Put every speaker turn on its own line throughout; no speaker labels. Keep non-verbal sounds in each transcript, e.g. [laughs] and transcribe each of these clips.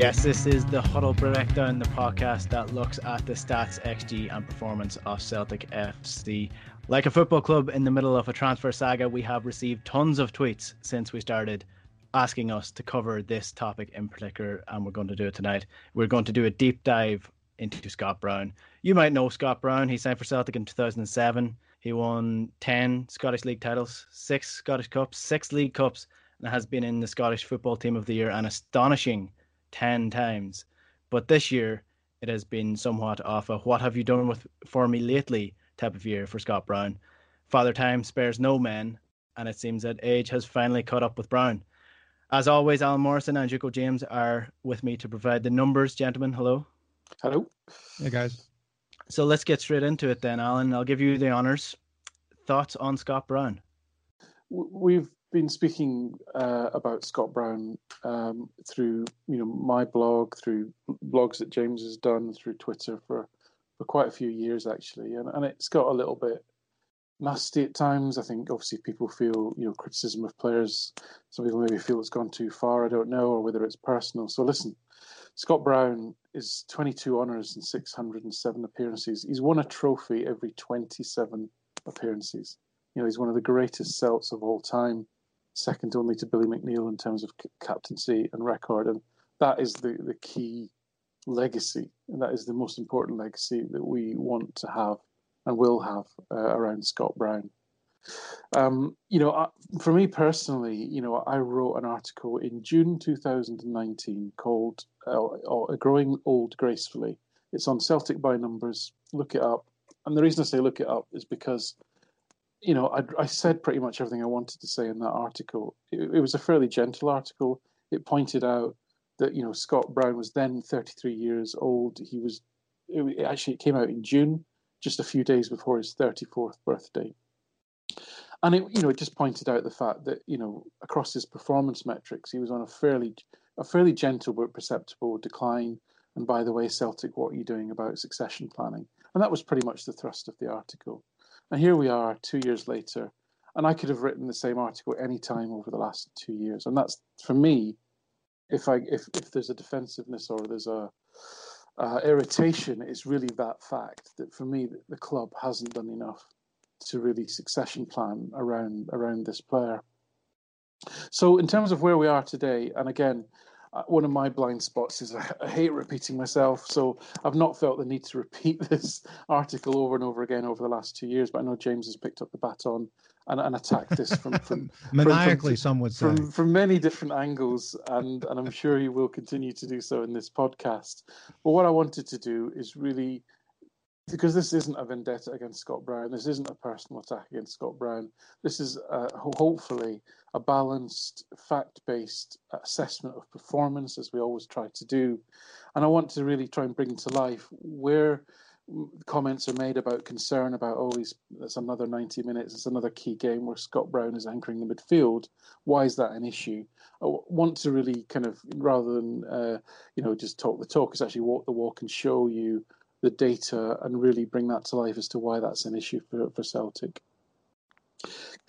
Yes, this is the Huddle Breakdown, the podcast that looks at the stats, XG, and performance of Celtic FC. Like a football club in the middle of a transfer saga, we have received tons of tweets since we started asking us to cover this topic in particular, and we're going to do it tonight. We're going to do a deep dive into Scott Brown. You might know Scott Brown. He signed for Celtic in 2007. He won 10 Scottish League titles, six Scottish Cups, six League Cups, and has been in the Scottish Football Team of the Year an astonishing 10 times. But this year, it has been somewhat off a what have you done with for me lately type of year for Scott Brown. Father Time spares no man, and it seems that age has finally caught up with Brown. As always, Alan Morrison and Juco James are with me to provide the numbers. Gentlemen, hello.
Hello.
Hey, guys.
So let's get straight into it then, Alan. I'll give you the honours. Thoughts on Scott Brown?
We've been speaking uh, about Scott Brown um, through you know my blog, through blogs that James has done, through Twitter for for quite a few years actually, and and it's got a little bit nasty at times. I think obviously people feel you know criticism of players. Some people maybe feel it's gone too far. I don't know, or whether it's personal. So listen, Scott Brown is 22 honours and 607 appearances. He's won a trophy every 27 appearances. You know, he's one of the greatest Celts of all time second only to Billy McNeill in terms of captaincy and record. And that is the, the key legacy, and that is the most important legacy that we want to have and will have uh, around Scott Brown. Um, you know, for me personally, you know, I wrote an article in June 2019 called uh, "Growing Old Gracefully." It's on Celtic by Numbers. Look it up. And the reason I say look it up is because you know, I, I, said pretty much everything I wanted to say in that article. It, it, was a fairly gentle article. It pointed out that you know Scott Brown was then 33 years old. He was it, actually it came out in June, just a few days before his 34th birthday, and it you know it just pointed out the fact that you know across his performance metrics he was on a fairly a fairly gentle but perceptible decline. And by the way, Celtic, what are you doing about succession planning? And that was pretty much the thrust of the article. And here we are, two years later, and I could have written the same article any time over the last two years. And that's for me, if I if if there's a defensiveness or there's a uh, irritation, it's really that fact that for me the club hasn't done enough to really succession plan around around this player. So in terms of where we are today, and again, Uh, one of my blind spots is I, [laughs] I, hate repeating myself, so I've not felt the need to repeat [laughs] this article over and over again over the last two years. But I know James has picked up the baton and, and attacked this from from [laughs]
maniacally, from, some would say,
from from many different angles, and and I'm sure he will continue to do so in this podcast. But what I wanted to do is really because this isn't a vendetta against Scott Brown. This isn't a personal attack against Scott Brown. This is uh, hopefully a balanced, fact based assessment of performance, as we always try to do. And I want to really try and bring to life where comments are made about concern about, oh, he's, it's another 90 minutes, it's another key game where Scott Brown is anchoring the midfield. Why is that an issue? I want to really kind of, rather than, uh, you know, just talk the talk, is actually walk the walk and show you the data and really bring that to life as to why that's an issue for, for Celtic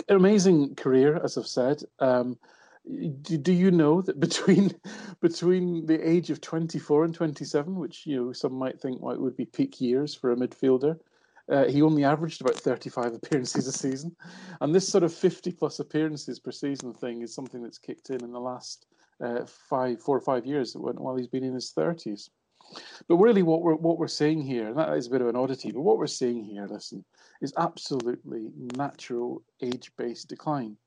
amazing career, as I've said. Um, do, do you know that between [laughs] between the age of 24 and 27, which you know some might think might would be peak years for a midfielder, uh, he only averaged about 35 appearances a season, and this sort of 50 plus appearances per season thing is something that's kicked in in the last uh, five, four or five years while he's been in his 30s. But really, what we're what we're seeing here, and that is a bit of an oddity, but what we're seeing here, listen, is absolutely natural age-based decline.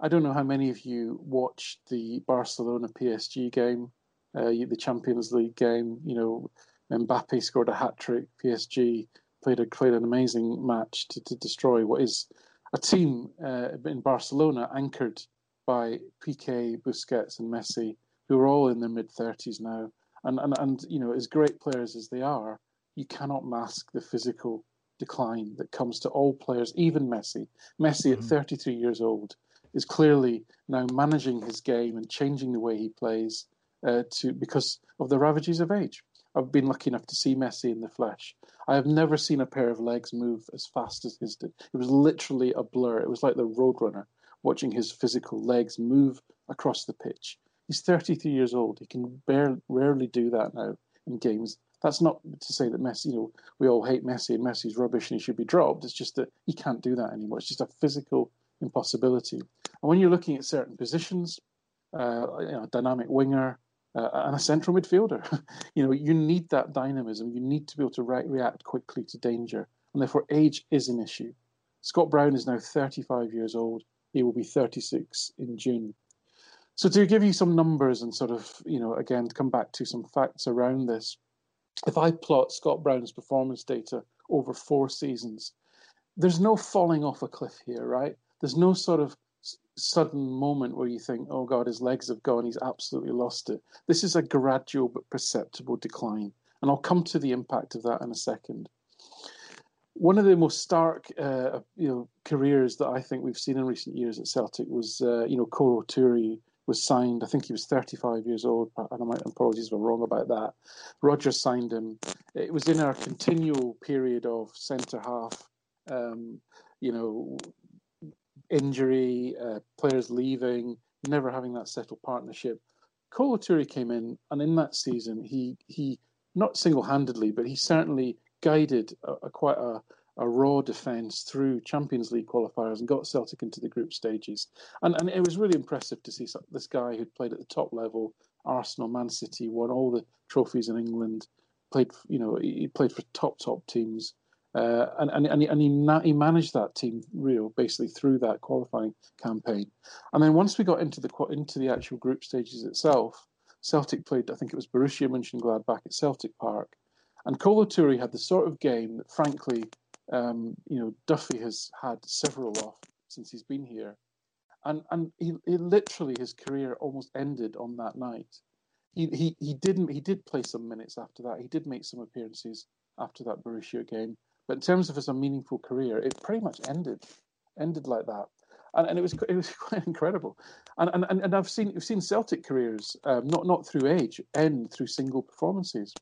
I don't know how many of you watched the Barcelona PSG game, uh, the Champions League game. You know, Mbappe scored a hat trick. PSG played a played an amazing match to, to destroy what is a team uh, in Barcelona anchored by Piqué, Busquets, and Messi, who are all in their mid thirties now and, and, and you know, as great players as they are, you cannot mask the physical decline that comes to all players, even Messi. Messi mm-hmm. at 33 years old is clearly now managing his game and changing the way he plays uh, to because of the ravages of age. I've been lucky enough to see Messi in the flesh. I have never seen a pair of legs move as fast as his did. It was literally a blur. It was like the roadrunner watching his physical legs move across the pitch. He's 33 years old. He can barely, rarely do that now in games. That's not to say that Messi, you know, we all hate Messi and Messi's rubbish and he should be dropped. It's just that he can't do that anymore. It's just a physical impossibility. And when you're looking at certain positions, uh, you know, a dynamic winger uh, and a central midfielder, [laughs] you know, you need that dynamism. You need to be able to re- react quickly to danger. And therefore, age is an issue. Scott Brown is now 35 years old. He will be 36 in June. So to give you some numbers and sort of, you know, again, come back to some facts around this, if I plot Scott Brown's performance data over four seasons, there's no falling off a cliff here, right? There's no sort of sudden moment where you think, oh God, his legs have gone, he's absolutely lost it. This is a gradual but perceptible decline. And I'll come to the impact of that in a second. One of the most stark, uh, you know, careers that I think we've seen in recent years at Celtic was, uh, you know, Kolo Touré, was signed. I think he was 35 years old, and I might apologies if I'm wrong about that. Roger signed him. It was in our continual period of centre half, um, you know, injury, uh, players leaving, never having that settled partnership. Kolo Touré came in, and in that season, he he not single handedly, but he certainly guided a, a quite a a raw defence through Champions League qualifiers and got Celtic into the group stages. And and it was really impressive to see this guy who'd played at the top level, Arsenal, Man City, won all the trophies in England, played you know he played for top top teams. Uh, and and and he, and he, he managed that team real basically through that qualifying campaign, and then once we got into the into the actual group stages itself, Celtic played I think it was Borussia Mönchengladbach at Celtic Park, and Kolo Touré had the sort of game that frankly um, you know, Duffy has had several off since he's been here, and and he, he literally his career almost ended on that night. He, he he didn't he did play some minutes after that. He did make some appearances after that Borussia game, but in terms of his meaningful career, it pretty much ended ended like that. And, and it was it was [laughs] quite incredible, and and, and I've seen we've seen Celtic careers um, not not through age end through single performances.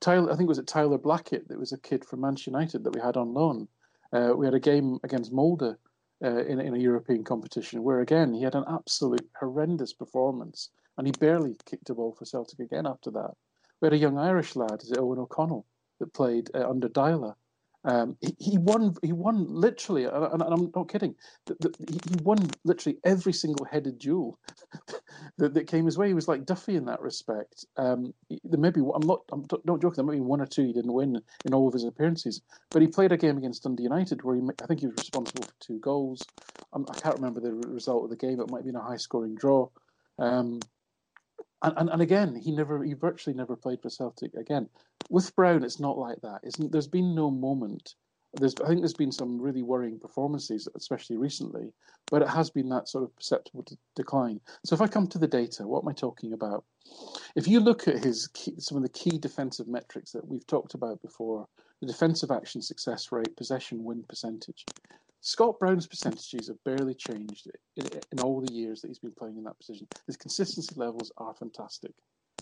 Tyler, I think it was at Tyler Blackett that was a kid from Manchester United that we had on loan. Uh, we had a game against Molde uh, in, in a European competition where, again, he had an absolute horrendous performance and he barely kicked a ball for Celtic again after that. We had a young Irish lad, is it Eoghan O'Connell, that played uh, under Deila. Um, he, he, won. He won literally, and, and I'm not kidding. The, the, he won literally every single headed duel [laughs] that, that, came his way. He was like Duffy in that respect. Um, there may be. I'm not. I'm not joking. There might be one or two he didn't win in all of his appearances. But he played a game against Dundee United where he, I think he was responsible for two goals. I can not remember the result of the game. It might have been a high scoring draw. Um, and, and, and again, he never, he virtually never played for Celtic again. With Brown, it's not like that. There's been no moment. There's, I think there's been some really worrying performances, especially recently, but it has been that sort of perceptible de- decline. So if I come to the data, what am I talking about? If you look at his key, some of the key defensive metrics that we've talked about before, the defensive action success rate, possession win percentage, Scott Brown's percentages have barely changed in, in, all the years that he's been playing in that position. His consistency levels are fantastic.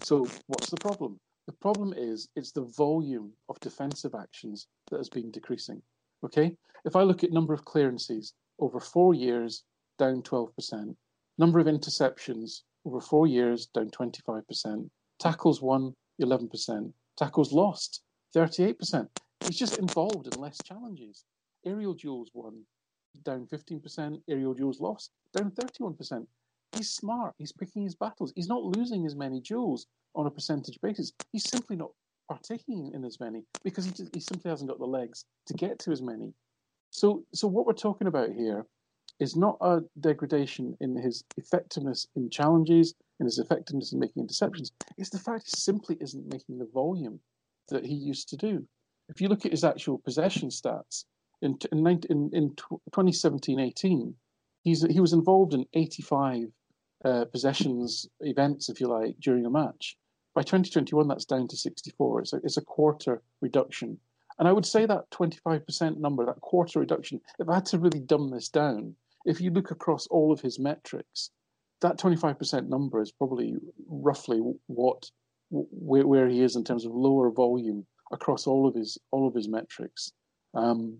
So, what's the problem? The problem is it's the volume of defensive actions that has been decreasing. Okay, if I look at number of clearances over four years, down 12%. Number of interceptions over four years, down 25%. Tackles won, 11%. Tackles lost, 38%. He's just involved in less challenges. Aerial duels won, down 15%. Aerial duels lost, down 31%. He's smart. He's picking his battles. He's not losing as many duels on a percentage basis. He's simply not partaking in as many because he, he simply hasn't got the legs to get to as many. So, so what we're talking about here is not a degradation in his effectiveness in challenges, in his effectiveness in making interceptions. It's the fact he simply isn't making the volume that he used to do. If you look at his actual possession stats, in in, in 2017-18, he's he was involved in 85 uh, possessions events, if you like, during a match. By 2021, that's down to 64. It's a, it's a quarter reduction. And I would say that 25% number, that quarter reduction, if I had to really dumb this down, if you look across all of his metrics, that 25% number is probably roughly what where, where he is in terms of lower volume across all of his all of his metrics. Um,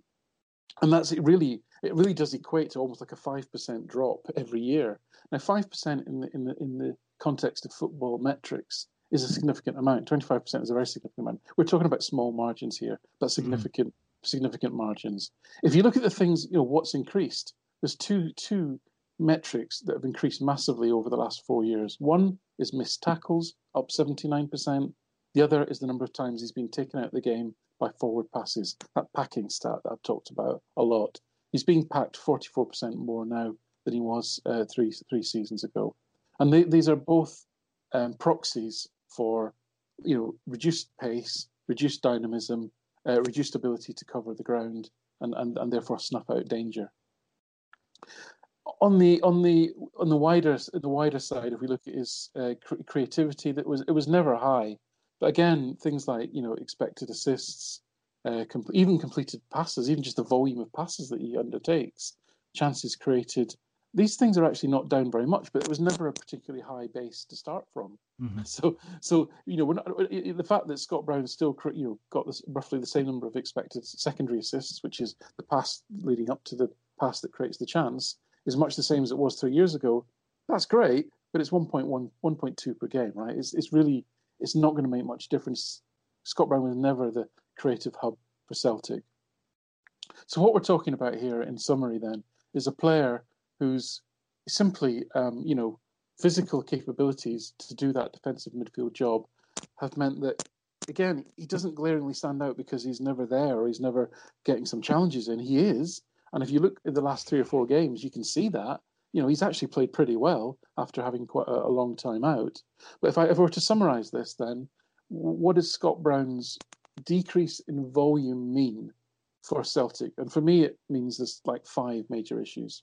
and that's it really it really does equate to almost like a five percent drop every year. Now, five percent in the in the in the context of football metrics is a significant amount. Twenty five percent is a very significant amount. We're talking about small margins here, but mm-hmm. significant mm. significant margins. If you look at the things, you know what's increased. There's two two metrics that have increased massively over the last four years. One is missed tackles, up seventy nine percent. The other is the number of times he's been taken out of the game by forward passes. That packing stat that I've talked about a lot. He's being packed 44% more now than he was uh, three three seasons ago, and they, these are both um, proxies for you know reduced pace, reduced dynamism, uh, reduced ability to cover the ground, and, and, and therefore snuff out danger. On the on the on the wider the wider side, if we look at his uh, creativity, that was it was never high but again, things like you know expected assists, uh, com- even completed passes, even just the volume of passes that he undertakes, chances created. These things are actually not down very much, but it was never a particularly high base to start from. Mm-hmm. [laughs] So, so you know, not, the fact that Scott Brown still you know got this, roughly the same number of expected secondary assists, which is the pass leading up to the pass that creates the chance, is much the same as it was three years ago. That's great, but it's 1.1, 1.2 per game, right? It's, it's really it's not going to make much difference. Scott Brown was never the creative hub for Celtic. So what we're talking about here, in summary, then, is a player who's simply, um, you know, physical capabilities to do that defensive midfield job have meant that, again, he doesn't glaringly stand out because he's never there or he's never getting some challenges in. He is, and if you look at the last three or four games, you can see that you know, he's actually played pretty well after having quite a, a long time out. But if I, if I were to summarise this, then what does Scott Brown's decrease in volume mean for Celtic? And for me, it means there's like five major issues.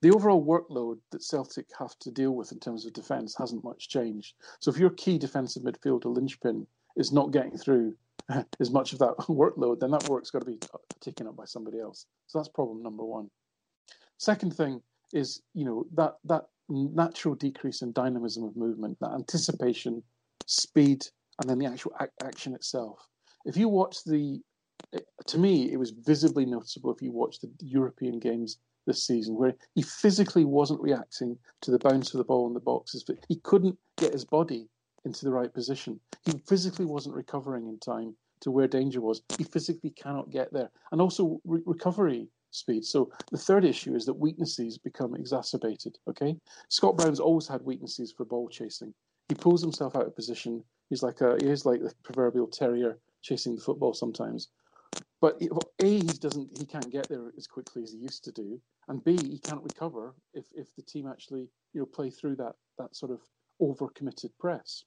The overall workload that Celtic have to deal with in terms of defence hasn't much changed. So if your key defensive midfielder linchpin is not getting through [laughs] as much of that [laughs] workload, then that work's got to be uh, taken up by somebody else. So that's problem number one. Second thing is, you know, that that natural decrease in dynamism of movement, that anticipation, speed, and then the actual action itself. If you watch the, to me, it was visibly noticeable if you watch the European games this season, where he physically wasn't reacting to the bounce of the ball in the boxes. but He couldn't get his body into the right position. He physically wasn't recovering in time to where danger was. He physically cannot get there, and also re- recovery speed. So the third issue is that weaknesses become exacerbated. Okay, Scott Brown's always had weaknesses for ball chasing. He pulls himself out of position. He's like a he is like the proverbial terrier chasing the football sometimes. But a he doesn't he can't get there as quickly as he used to do, and b he can't recover if if the team actually you know play through that that sort of overcommitted press.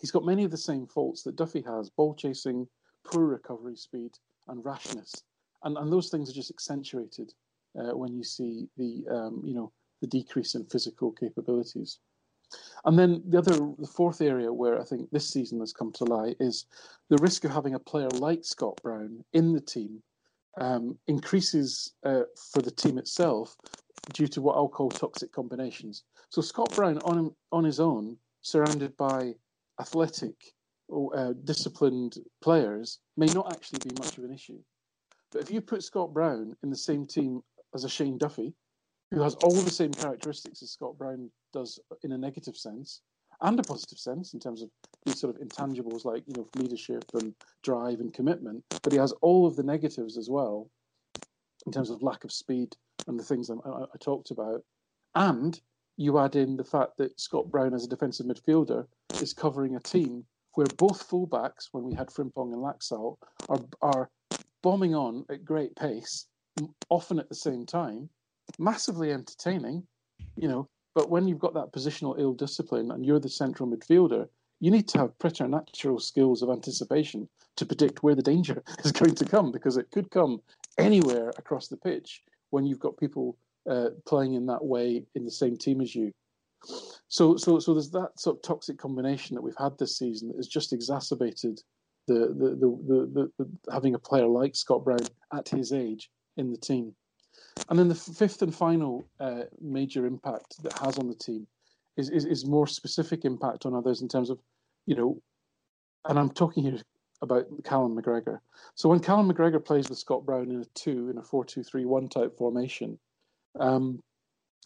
He's got many of the same faults that Duffy has: ball chasing, poor recovery speed, and rashness and and those things are just accentuated uh, when you see the um, you know the decrease in physical capabilities. And then the other, the fourth area where I think this season has come to lie is the risk of having a player like Scott Brown in the team um, increases uh, for the team itself due to what I'll call toxic combinations. So Scott Brown on on his own, surrounded by athletic, or, uh, disciplined players, may not actually be much of an issue. But if you put Scott Brown in the same team as a Shane Duffy, who has all the same characteristics as Scott Brown does in a negative sense and a positive sense in terms of these sort of intangibles like you know leadership and drive and commitment, but he has all of the negatives as well in terms of lack of speed and the things I, I, I talked about, and you add in the fact that Scott Brown as a defensive midfielder is covering a team where both fullbacks, when we had Frimpong and Laxalt, are are bombing on at great pace, often at the same time, massively entertaining, you know. But when you've got that positional ill discipline and you're the central midfielder, you need to have preternatural skills of anticipation to predict where the danger [laughs] is going to come because it could come anywhere across the pitch when you've got people uh, playing in that way in the same team as you. So, so, so there's that sort of toxic combination that we've had this season that has just exacerbated the the, the, the, the, having a player like Scott Brown at his age in the team. And then the fifth and final uh, major impact that has on the team is, is, is more specific impact on others in terms of, you know, and I'm talking here about Callum McGregor. So when Callum McGregor plays with Scott Brown in a two in a four two three one type formation, um,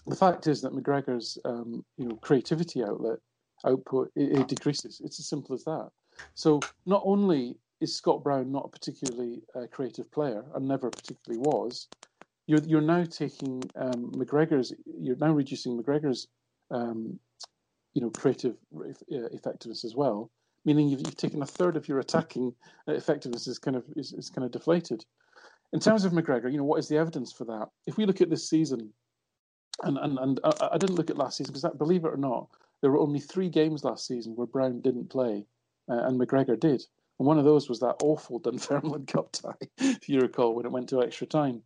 the fact is that McGregor's um, you know creativity outlet output it, it decreases. It's as simple as that. So not only is Scott Brown not a particularly uh, creative player and never particularly was, you're you're now taking um, McGregor's you're now reducing McGregor's um, you know creative uh, effectiveness as well, meaning you've, you've taken a third of your attacking uh, effectiveness is kind of is, is kind of deflated. In terms of McGregor, you know what is the evidence for that? If we look at this season, and and and I, I didn't look at last season because believe it or not, there were only three games last season where Brown didn't play uh, and McGregor did. And one of those was that awful [laughs] Dunfermline Cup tie, if you recall, when it went to extra time.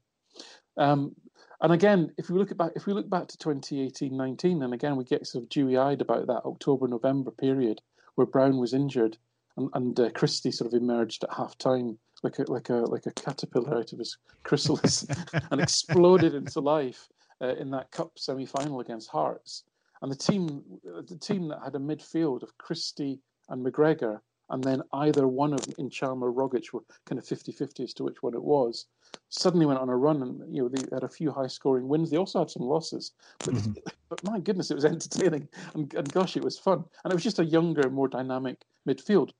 Um, and again, if we look at back, if we look back to 2018-19, and again we get sort of dewy-eyed about that October-November period where Brown was injured, and, and uh, Christie sort of emerged at half time like a like a like a caterpillar out of his chrysalis [laughs] and exploded into life uh, in that cup semi-final against Hearts. And the team, the team that had a midfield of Christie, and McGregor, and then either one of Ntcham or Rogic were kind of 50-50 as to which one it was. Suddenly went on a run, and you know they had a few high-scoring wins. They also had some losses, but mm-hmm. [laughs] but my goodness, it was [laughs] entertaining, and, and gosh, it was fun, and it was just a younger, more dynamic midfield.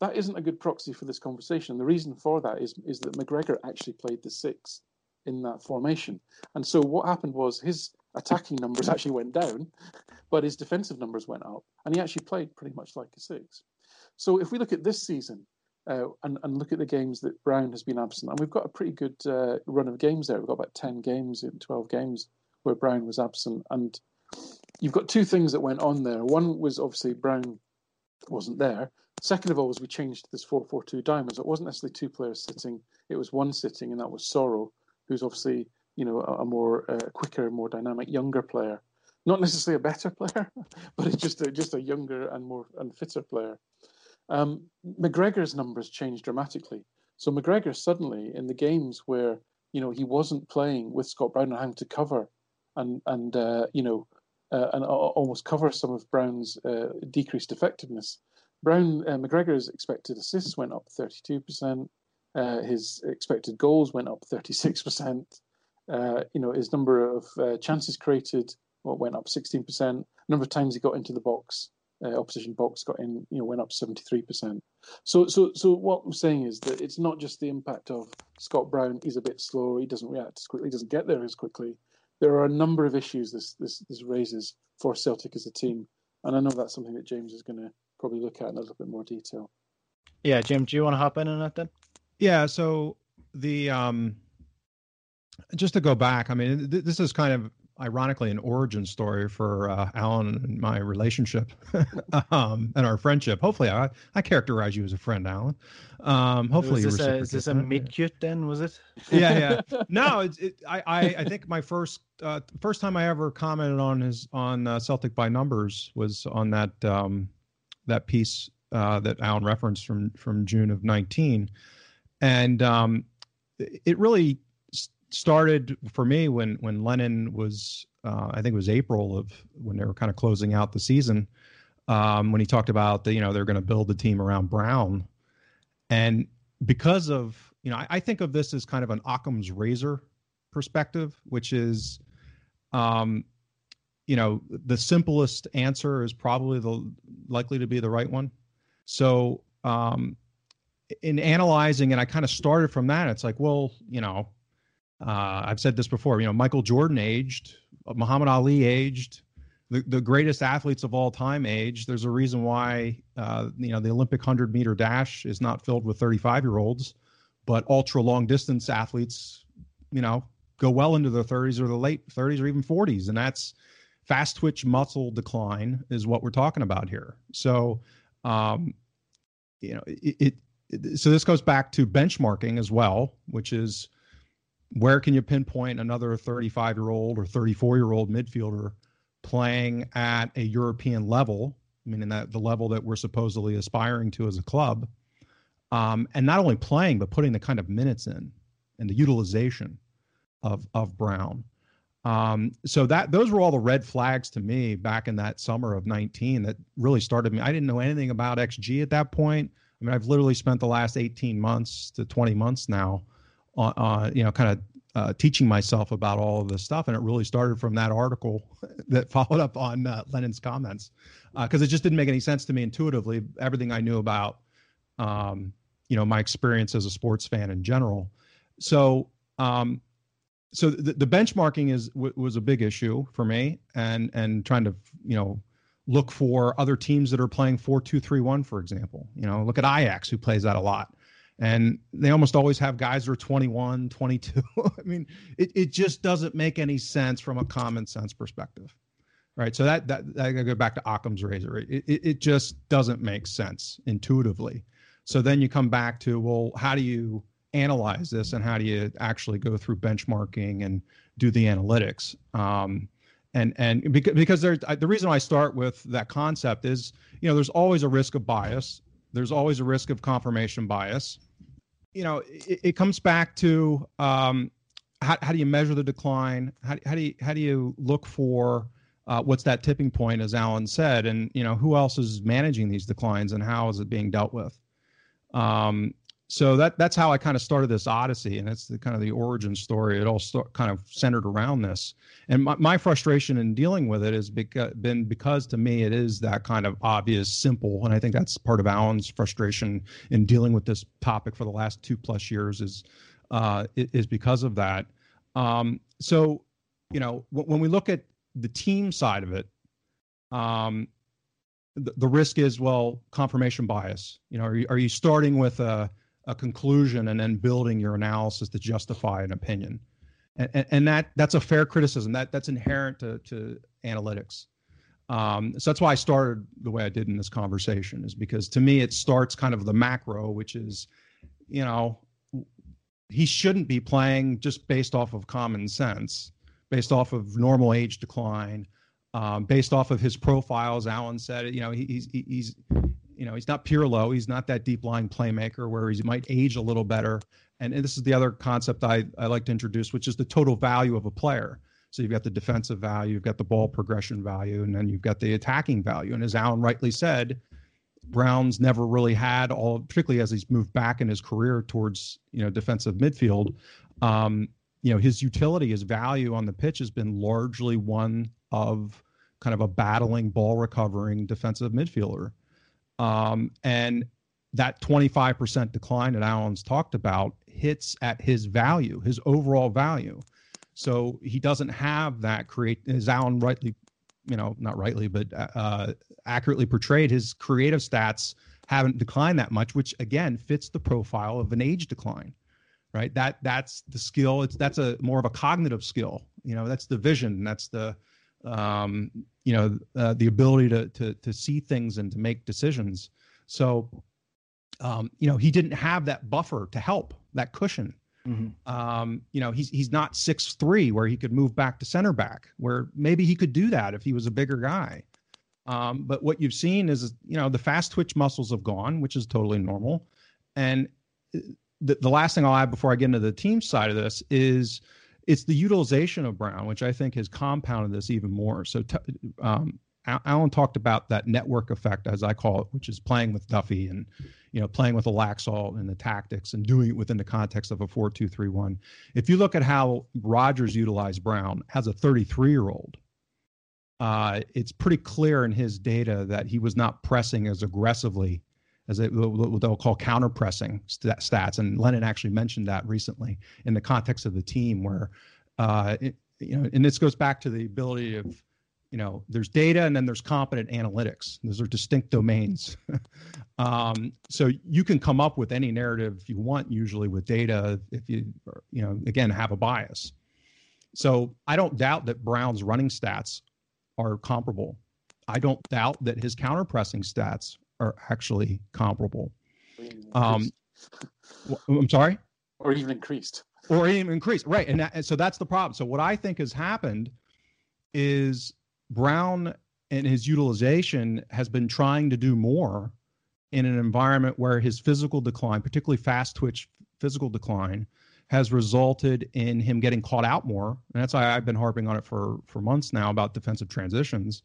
That isn't a good proxy for this conversation. The reason for that is is that McGregor actually played the six in that formation, and so what happened was his attacking numbers actually went down, but his defensive numbers went up, and he actually played pretty much like a six. So if we look at this season uh, and, and look at the games that Brown has been absent, and we've got a pretty good uh, run of games there. We've got about 10 games in 12 games where Brown was absent. And you've got two things that went on there. One was obviously Brown wasn't there. Second of all, was we changed this 4 4 2 diamond. So it wasn't necessarily two players sitting, it was one sitting, and that was Soro, who's obviously you know a, a more uh, quicker, more dynamic, younger player. Not necessarily a better [laughs] player, but it's just a, just a younger and more and fitter player. Um, McGregor's numbers changed dramatically. So McGregor suddenly in the games where you know he wasn't playing with Scott Brown and having to cover and and uh, you know uh, and almost cover some of Brown's uh, decreased effectiveness. Brown uh, McGregor's expected assists went up 32 percent. Uh, his expected goals went up 36 percent. Uh, you know, his number of uh, chances created well, went up 16%. Number of times he got into the box uh, opposition box got in, you know, went up 73%. So, so, so what I'm saying is that it's not just the impact of Scott Brown. He's a bit slow. He doesn't react as quickly. He doesn't get there as quickly. There are a number of issues this this, this raises for Celtic as a team, and I know that's something that James is going to probably look at in a little bit more detail.
Yeah, Jim, do you want to hop in on that then?
Yeah. So the um, just to go back, I mean, th- this is kind of ironically an origin story for uh, Alan and my relationship [laughs] um, and our friendship. Hopefully, I, I characterize you as a friend, Alan. Um, hopefully,
was this a, is this a cute then? Was it?
Yeah, yeah. [laughs] No, it's it, I, I, I think my first uh, first time I ever commented on his on uh, Celtic by numbers was on that um, that piece uh, that Alan referenced from from June of nineteen, and um, it really started for me when when Lennon was uh, I think it was April of when they were kind of closing out the season um, when he talked about the you know they're going to build the team around Brown. And because of you know I, I, think of this as kind of an Occam's razor perspective which is um, you know the simplest answer is probably the likely to be the right one. So um, in analyzing and I kind of started from that it's like well you know uh, I've said this before. You know, Michael Jordan aged, Muhammad Ali aged, the, the greatest athletes of all time aged. There's a reason why uh, you know the Olympic hundred meter dash is not filled with 35 year olds, but ultra long distance athletes, you know, go well into their 30s or the late 30s or even 40s, and that's fast twitch muscle decline is what we're talking about here. So, um, you know, it, it so this goes back to benchmarking as well, which is where can you pinpoint another 35 year old or 34 year old midfielder playing at a European level, meaning that the level that we're supposedly aspiring to as a club, um, and not only playing but putting the kind of minutes in and the utilization of of Brown. Um, so that those were all the red flags to me back in that summer of 19 that really started me. I didn't know anything about XG at that point. I mean, I've literally spent the last 18 months to 20 months now uh, you know, kind of uh, teaching myself about all of this stuff. And it really started from that article [laughs] that followed up on uh, Lennon's comments because uh, it just didn't make any sense to me intuitively. Everything I knew about, um, you know, my experience as a sports fan in general. So, um, so the, the benchmarking is w- was a big issue for me, and and trying to you know look for other teams that are playing four two three one, for example. You know, look at Ajax who plays that a lot and they almost always have guys who are 21 22 [laughs] i mean it, it just doesn't make any sense from a common sense perspective right? So that that, that i go back to occam's razor. It, it, it just doesn't make sense intuitively. So then you come back to well how do you analyze this and how do you actually go through benchmarking and do the analytics? Um, and and because because there's the reason I start with that concept is you know there's always a risk of bias. There's always a risk of confirmation bias you know, it, it comes back to um, how, how do you measure the decline? How, how do you how do you look for uh, what's that tipping point, as Alan said, and you know who else is managing these declines and how is it being dealt with? Um, so that that's how I kind of started this odyssey, and it's the kind of the origin story. It all kind of centered around this, and my, my frustration in dealing with it has beca- been because to me it is that kind of obvious, simple, and I think that's part of Alan's frustration in dealing with this topic for the last two plus years is uh, is because of that. Um, so, you know, w- when we look at the team side of it, um, the, the risk is well confirmation bias. You know, are you, are you starting with a a conclusion and then building your analysis to justify an opinion. And, and, that that's a fair criticism. That that's inherent to, to analytics. Um, so that's why I started the way I did in this conversation, is because to me it starts kind of the macro, which is, you know, he shouldn't be playing just based off of common sense, based off of normal age decline, um, based off of his profile, as Alan said. You know, he, he's he's you know, he's not Pirlo. He's not that deep line playmaker where he might age a little better. And, and this is the other concept I, I like to introduce, which is the total value of a player. So you've got the defensive value, you've got the ball progression value, and then you've got the attacking value. And as Alan rightly said, Brown's never really had all, particularly as he's moved back in his career towards you know defensive midfield. Um, you know his utility, his value on the pitch has been largely one of kind of a battling ball recovering defensive midfielder. Um, and that 25% decline that Alan's talked about hits at his value, his overall value. So he doesn't have that create, as Alan rightly, you know, not rightly, but uh, accurately portrayed, his creative stats haven't declined that much, which again fits the profile of an age decline, right? That that's the skill. It's that's a more of a cognitive skill. You know, that's the vision. That's the um, you know uh, the ability to to to see things and to make decisions. So um, you know, he didn't have that buffer to help that cushion. Mm-hmm. Um, you know, he's he's not six three where he could move back to center back, where maybe he could do that if he was a bigger guy. Um, but what you've seen is, you know, the fast twitch muscles have gone, which is totally normal. And the, the last thing I'll add before I get into the team side of this is it's the utilization of Brown, which I think has compounded this even more. So, t- um, Alan talked about that network effect, as I call it, which is playing with Duffy and you know playing with the Laxalt and the tactics and doing it within the context of a four-two-three-one. If you look at how Rodgers utilized Brown as a 33-year-old, uh, it's pretty clear in his data that he was not pressing as aggressively as it, what they'll call counter pressing st- stats. And Lennon actually mentioned that recently in the context of the team, where uh, it, you know, and this goes back to the ability of you know there's data and then there's competent analytics. Those are distinct domains. [laughs] Um, so you can come up with any narrative you want usually with data if you you know again have a bias. So i don't doubt that brown's running stats are comparable. I don't doubt that his counter pressing stats are actually comparable. Um, i'm sorry?
Or even increased.
Or even increased right and, that, and so that's the problem. So what i think has happened is Brown and his utilization has been trying to do more in an environment where his physical decline, particularly fast twitch physical decline, has resulted in him getting caught out more. And that's why I've been harping on it for, for months now about defensive transitions.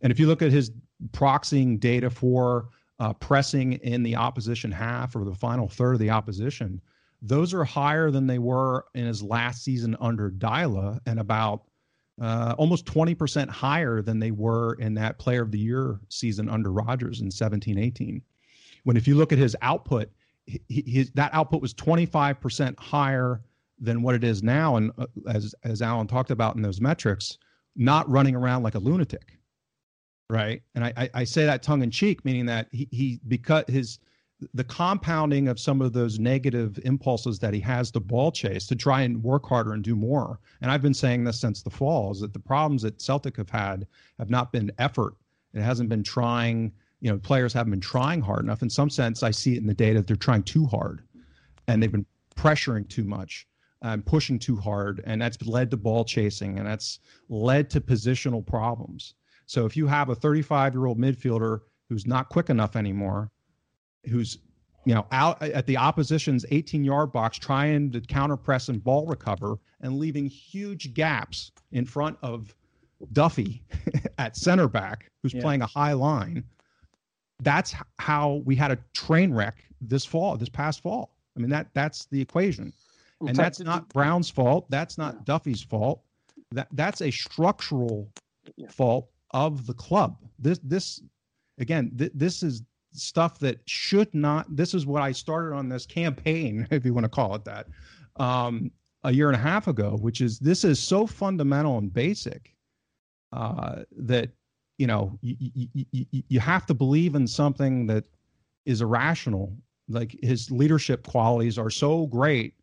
And if you look at his proxying data for uh, pressing in the opposition half or the final third of the opposition, those are higher than they were in his last season under Deila and about uh, almost 20% higher than they were in that player of the year season under Rodgers in 17 18. When if you look at his output, his, that output was 25% higher than what it is now. And uh, as, as Alan talked about in those metrics, not running around like a lunatic. Right. And I, I say that tongue in cheek, meaning that he, he because his the compounding of some of those negative impulses that he has to ball chase to try and work harder and do more. And I've been saying this since the fall is that the problems that Celtic have had have not been effort. It hasn't been trying, you know, players haven't been trying hard enough. In some sense, I see it in the data that they're trying too hard and they've been pressuring too much and pushing too hard. And that's led to ball chasing and that's led to positional problems. So if you have a 35 year old midfielder who's not quick enough anymore, who's you know out uh, at the opposition's 18 yard box trying to counter press and ball recover and leaving huge gaps in front of Duffy [laughs] at center back who's yeah. playing a high line that's how we had a train wreck this fall this past fall. I mean that that's the equation. And that's not brown's fault. That's not duffy's fault. That that's a structural fault of the club. This this again th- this is stuff that should not this is what i started on this campaign [laughs] if you want to call it that um, a year and a half ago which is this is so fundamental and basic uh, that you know you, you, you have to believe in something that is irrational. Like his leadership qualities are so great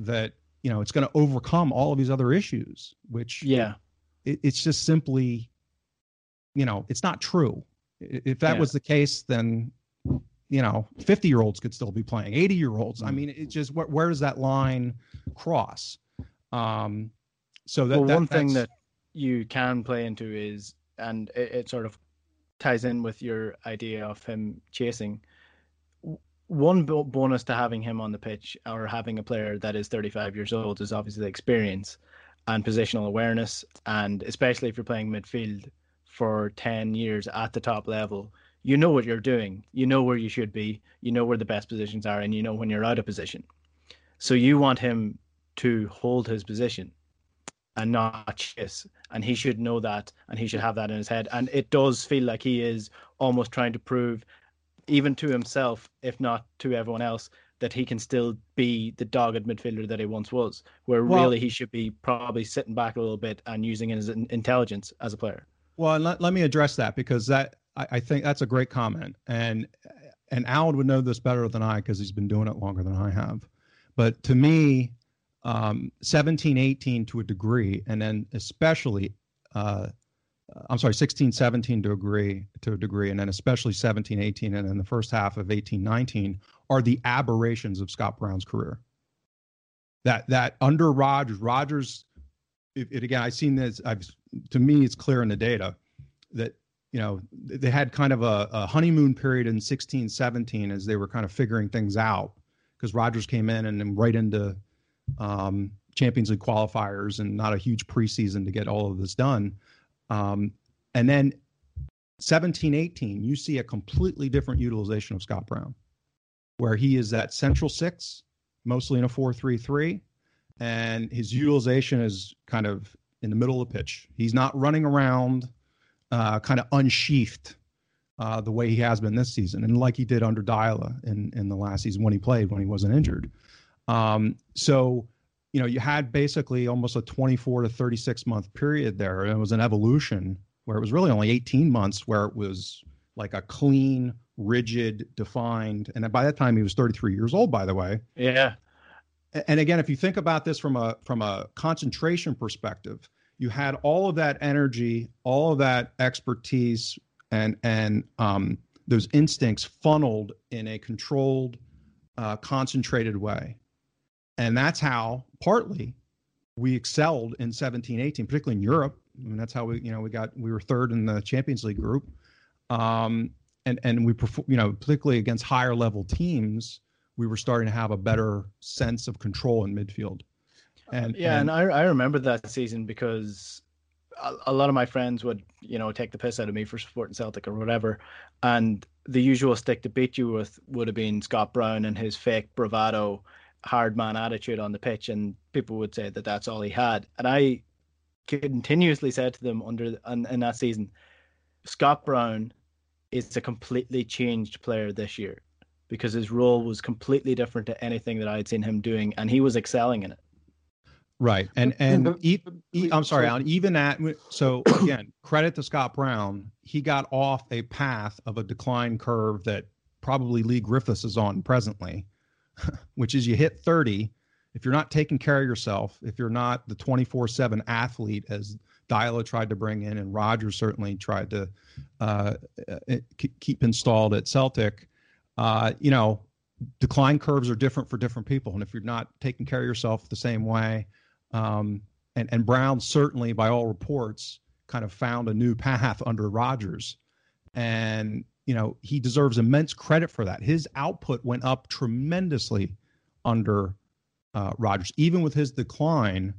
that you know it's going to overcome all of these other issues which
yeah.
it, it's just simply you know it's not true if that yeah. was the case, then you know, 50 year olds could still be playing, 80 year olds. I mm. mean, it just where, where does that line cross? Um, so that,
well,
that
one thing that you can play into is, and it, it, sort of ties in with your idea of him chasing. One bonus to having him on the pitch or having a player that is 35 years old is obviously the experience and positional awareness, and especially if you're playing midfield for 10 years at the top level, you know what you're doing. You know where you should be. You know where the best positions are, and you know when you're out of position. So you want him to hold his position. and not chase. And he should know that and he should have that in his head. And it does feel like he is almost trying to prove, even to himself, if not to everyone else, that he can still be the dogged midfielder that he once was, where well, really he should be probably sitting back a little bit and using his intelligence as a player.
Well, let, let me address that because that I, I think that's a great comment. And and Alan would know this better than I because he's been doing it longer than I have. But to me, um, 17, 18 to a degree, and then especially, uh, I'm sorry, 16, 17 to agree to a degree, and then especially 17, 18, and then the first half of 18, 19 are the aberrations of Scott Brown's career. That that under Rodgers, Rodgers, it, it, again, I've seen this. I've to me, it's clear in the data that you know they had kind of a, a honeymoon period in 16, 17 as they were kind of figuring things out because Rodgers came in and then right into um, Champions League qualifiers and not a huge preseason to get all of this done. Um, and then 17, 18, you see a completely different utilization of Scott Brown, where he is that central six, mostly in a 4 3 3. And his utilization is kind of in the middle of the pitch. He's not running around uh, kind of unsheathed uh, the way he has been this season, and like he did under Deila in, in the last season when he played, when he wasn't injured. Um, so, you know, you had basically almost a 24 to 36 month period there. And it was an evolution where it was really only 18 months where it was like a clean, rigid, defined. And by that time, he was 33 years old, by the way.
Yeah.
And again, if you think about this from a from a concentration perspective, you had all of that energy, all of that expertise, and and um, those instincts funneled in a controlled, uh, concentrated way. And that's how partly we excelled in 17 18 particularly in europe. I mean, that's how we you know we got we were third in the champions league group. Um, and and we perform you know particularly against higher level teams we were starting to have a better sense of control in midfield.
Uh, and yeah and, and I, I remember that season because a, a lot of my friends would you know take the piss out of me for supporting celtic or whatever. And the usual stick to beat you with would have been scott brown and his fake bravado hard man attitude on the pitch, and people would say that that's all he had. And I continuously said to them under in, in that season, Scott Brown is a completely changed player this year because his role was completely different to anything that I had seen him doing, and he was excelling in it.
Right, and and e- e- I'm sorry, Alan. Even at so [coughs] again, credit to Scott Brown. He got off a path of a decline curve that probably Leigh Griffiths is on presently, [laughs] which is you hit 30. If you're not taking care of yourself, if you're not the 24 7 athlete, as Deila tried to bring in and Rodgers certainly tried to uh, uh keep installed at Celtic, uh, you know, decline curves are different for different people. And if you're not taking care of yourself the same way, um, and, and Brown certainly, by all reports, kind of found a new [laughs] path under Rodgers. And you know, he deserves immense credit for that. His output went up tremendously under uh, Rodgers, even with his decline.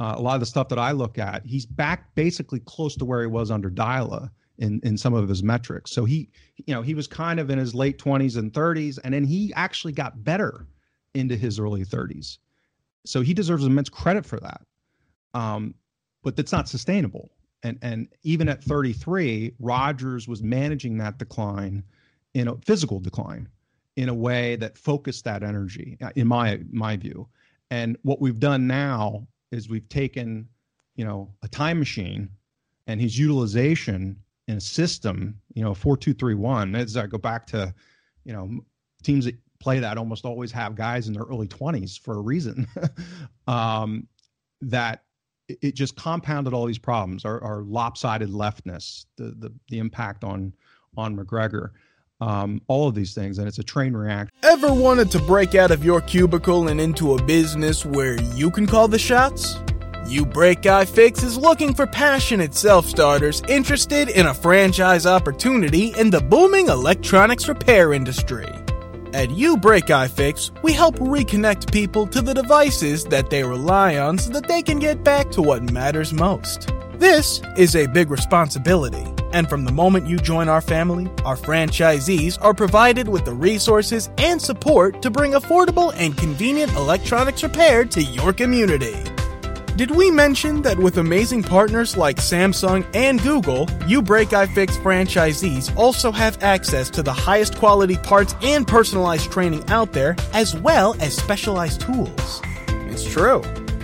Uh, a lot of the stuff that I look at, he's back basically close to where he was under Deila in in some of his metrics. So he, you know, he was kind of in his late 20s and 30s, and then he actually got better into his early 30s. So he deserves immense credit for that. Um, but that's not sustainable and and even at 33, Rodgers was managing that decline in a physical decline in a way that focused that energy, uh, in my my view. And what we've done now is we've taken, you know, a time machine and his utilization in a system, you know, four two three one. As I go back to, you know, teams that play that almost always have guys in their early 20s for a reason. [laughs] um, that it just compounded all these problems our, our lopsided leftness the, the the impact on on mcgregor um, all of these things and it's a train reaction
ever wanted to break out of your cubicle and into a business where you can call the shots you Break Guy Fix is looking for passionate self starters interested in a franchise opportunity in the booming electronics repair industry. At You Break iFix, we help reconnect people to the devices that they rely on so that they can get back to what matters most. This is a big responsibility, and from the moment you join our family, our franchisees are provided with the resources and support to bring affordable and convenient electronics repair to your community. Did we mention that with amazing partners like Samsung and Google, You Break iFix franchisees also have access to the highest quality parts and personalized training out there, as well as specialized tools? It's true.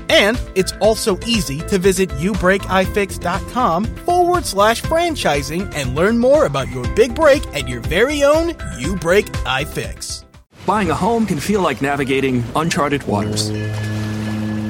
And it's also easy to visit youbreakifix.com forward slash franchising and learn more about your big break at your very own You Break iFix.
Buying a home can feel like navigating uncharted waters.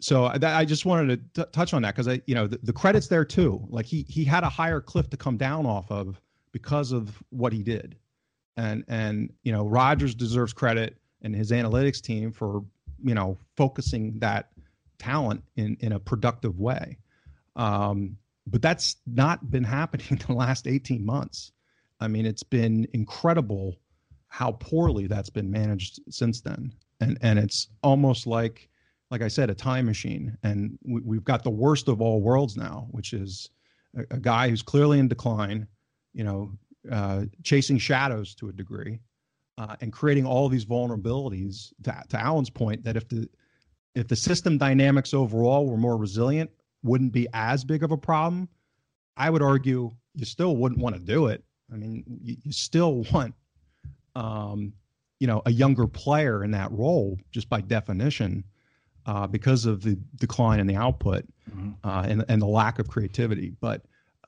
so I, I just wanted to t- touch on that because I, you know, the, the credits there too. Like he he had a higher cliff to come down off of because of what he did, and and you know Rodgers deserves credit and his analytics team for you know focusing that talent in in a productive way. Um, but that's not been happening [laughs] the last 18 months. I mean, it's been incredible how poorly that's been managed since then. And and it's almost like like I said, a time machine. And we, have got the worst of all worlds now, which is a, a guy who's clearly in decline, you know, uh, chasing shadows to a degree, uh, and creating all these vulnerabilities. To, to Alan's point, that if the if the system dynamics overall were more resilient, wouldn't be as big of a problem. I would argue you still wouldn't want to do it. I mean, you, you still want, um, you know, a younger player in that role just by definition uh, because of the decline in the output mm-hmm. uh, and, and the lack of creativity. But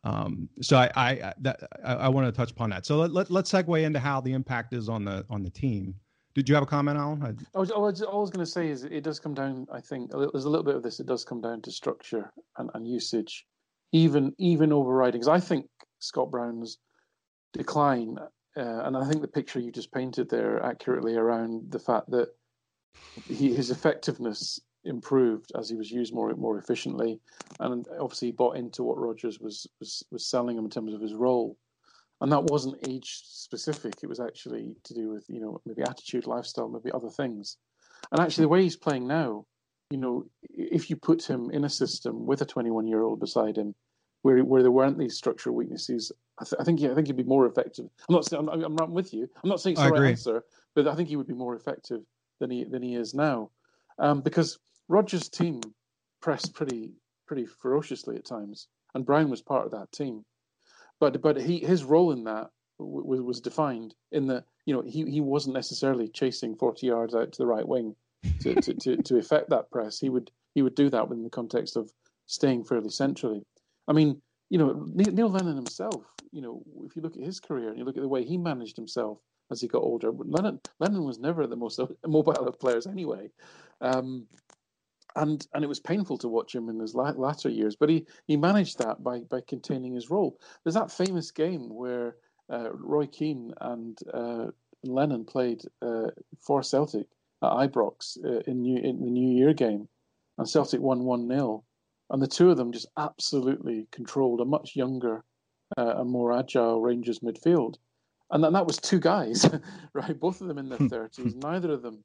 um, so I I, that, I, I want to touch upon that. So let, let let's segue into how the impact is on the on the team. Did you have a comment, Alan?
I, I was, I was, I was going to say is it does come down. I think there's a little bit of this. It does come down to structure and, and usage, even even overriding. Because I think Scott Brown's decline, uh, and I think the picture you just painted there accurately around the fact that he, his effectiveness improved as he was used more more efficiently, and obviously he bought into what Rodgers was was was selling him in terms of his role, and that wasn't age specific. It was actually to do with you know maybe attitude, lifestyle, maybe other things, and actually the way he's playing now, you know, if you put him in a system with a 21 year old beside him, where where there weren't these structural weaknesses, I, th- I think he, I think he'd be more effective. I'm not saying I'm, I'm with you. I'm not saying it's the right answer, but I think he would be more effective than he than he is now, um, because Rodgers' team pressed pretty pretty ferociously at times, and Brown was part of that team. But but he his role in that was was defined in that you know he, he wasn't necessarily chasing forty yards out to the right wing to, to, to, to effect that press. He would he would do that within the context of staying fairly centrally. I mean, you know, Neil Lennon himself. You know, if you look at his career and you look at the way he managed himself as he got older. Lennon Lennon was never the most [laughs] mobile of players anyway, um, and and it was painful to watch him in his latter years. But he he managed that by by containing his role. There's that famous game where uh, Roy Keane and uh, Lennon played uh, for Celtic at Ibrox uh, in New in the New Year game, and Celtic won one 0 and the two of them just absolutely controlled a much younger uh, and more agile Rangers midfield and then that was two guys, [laughs] right? Both of them in their hmm. thirties. neither of them.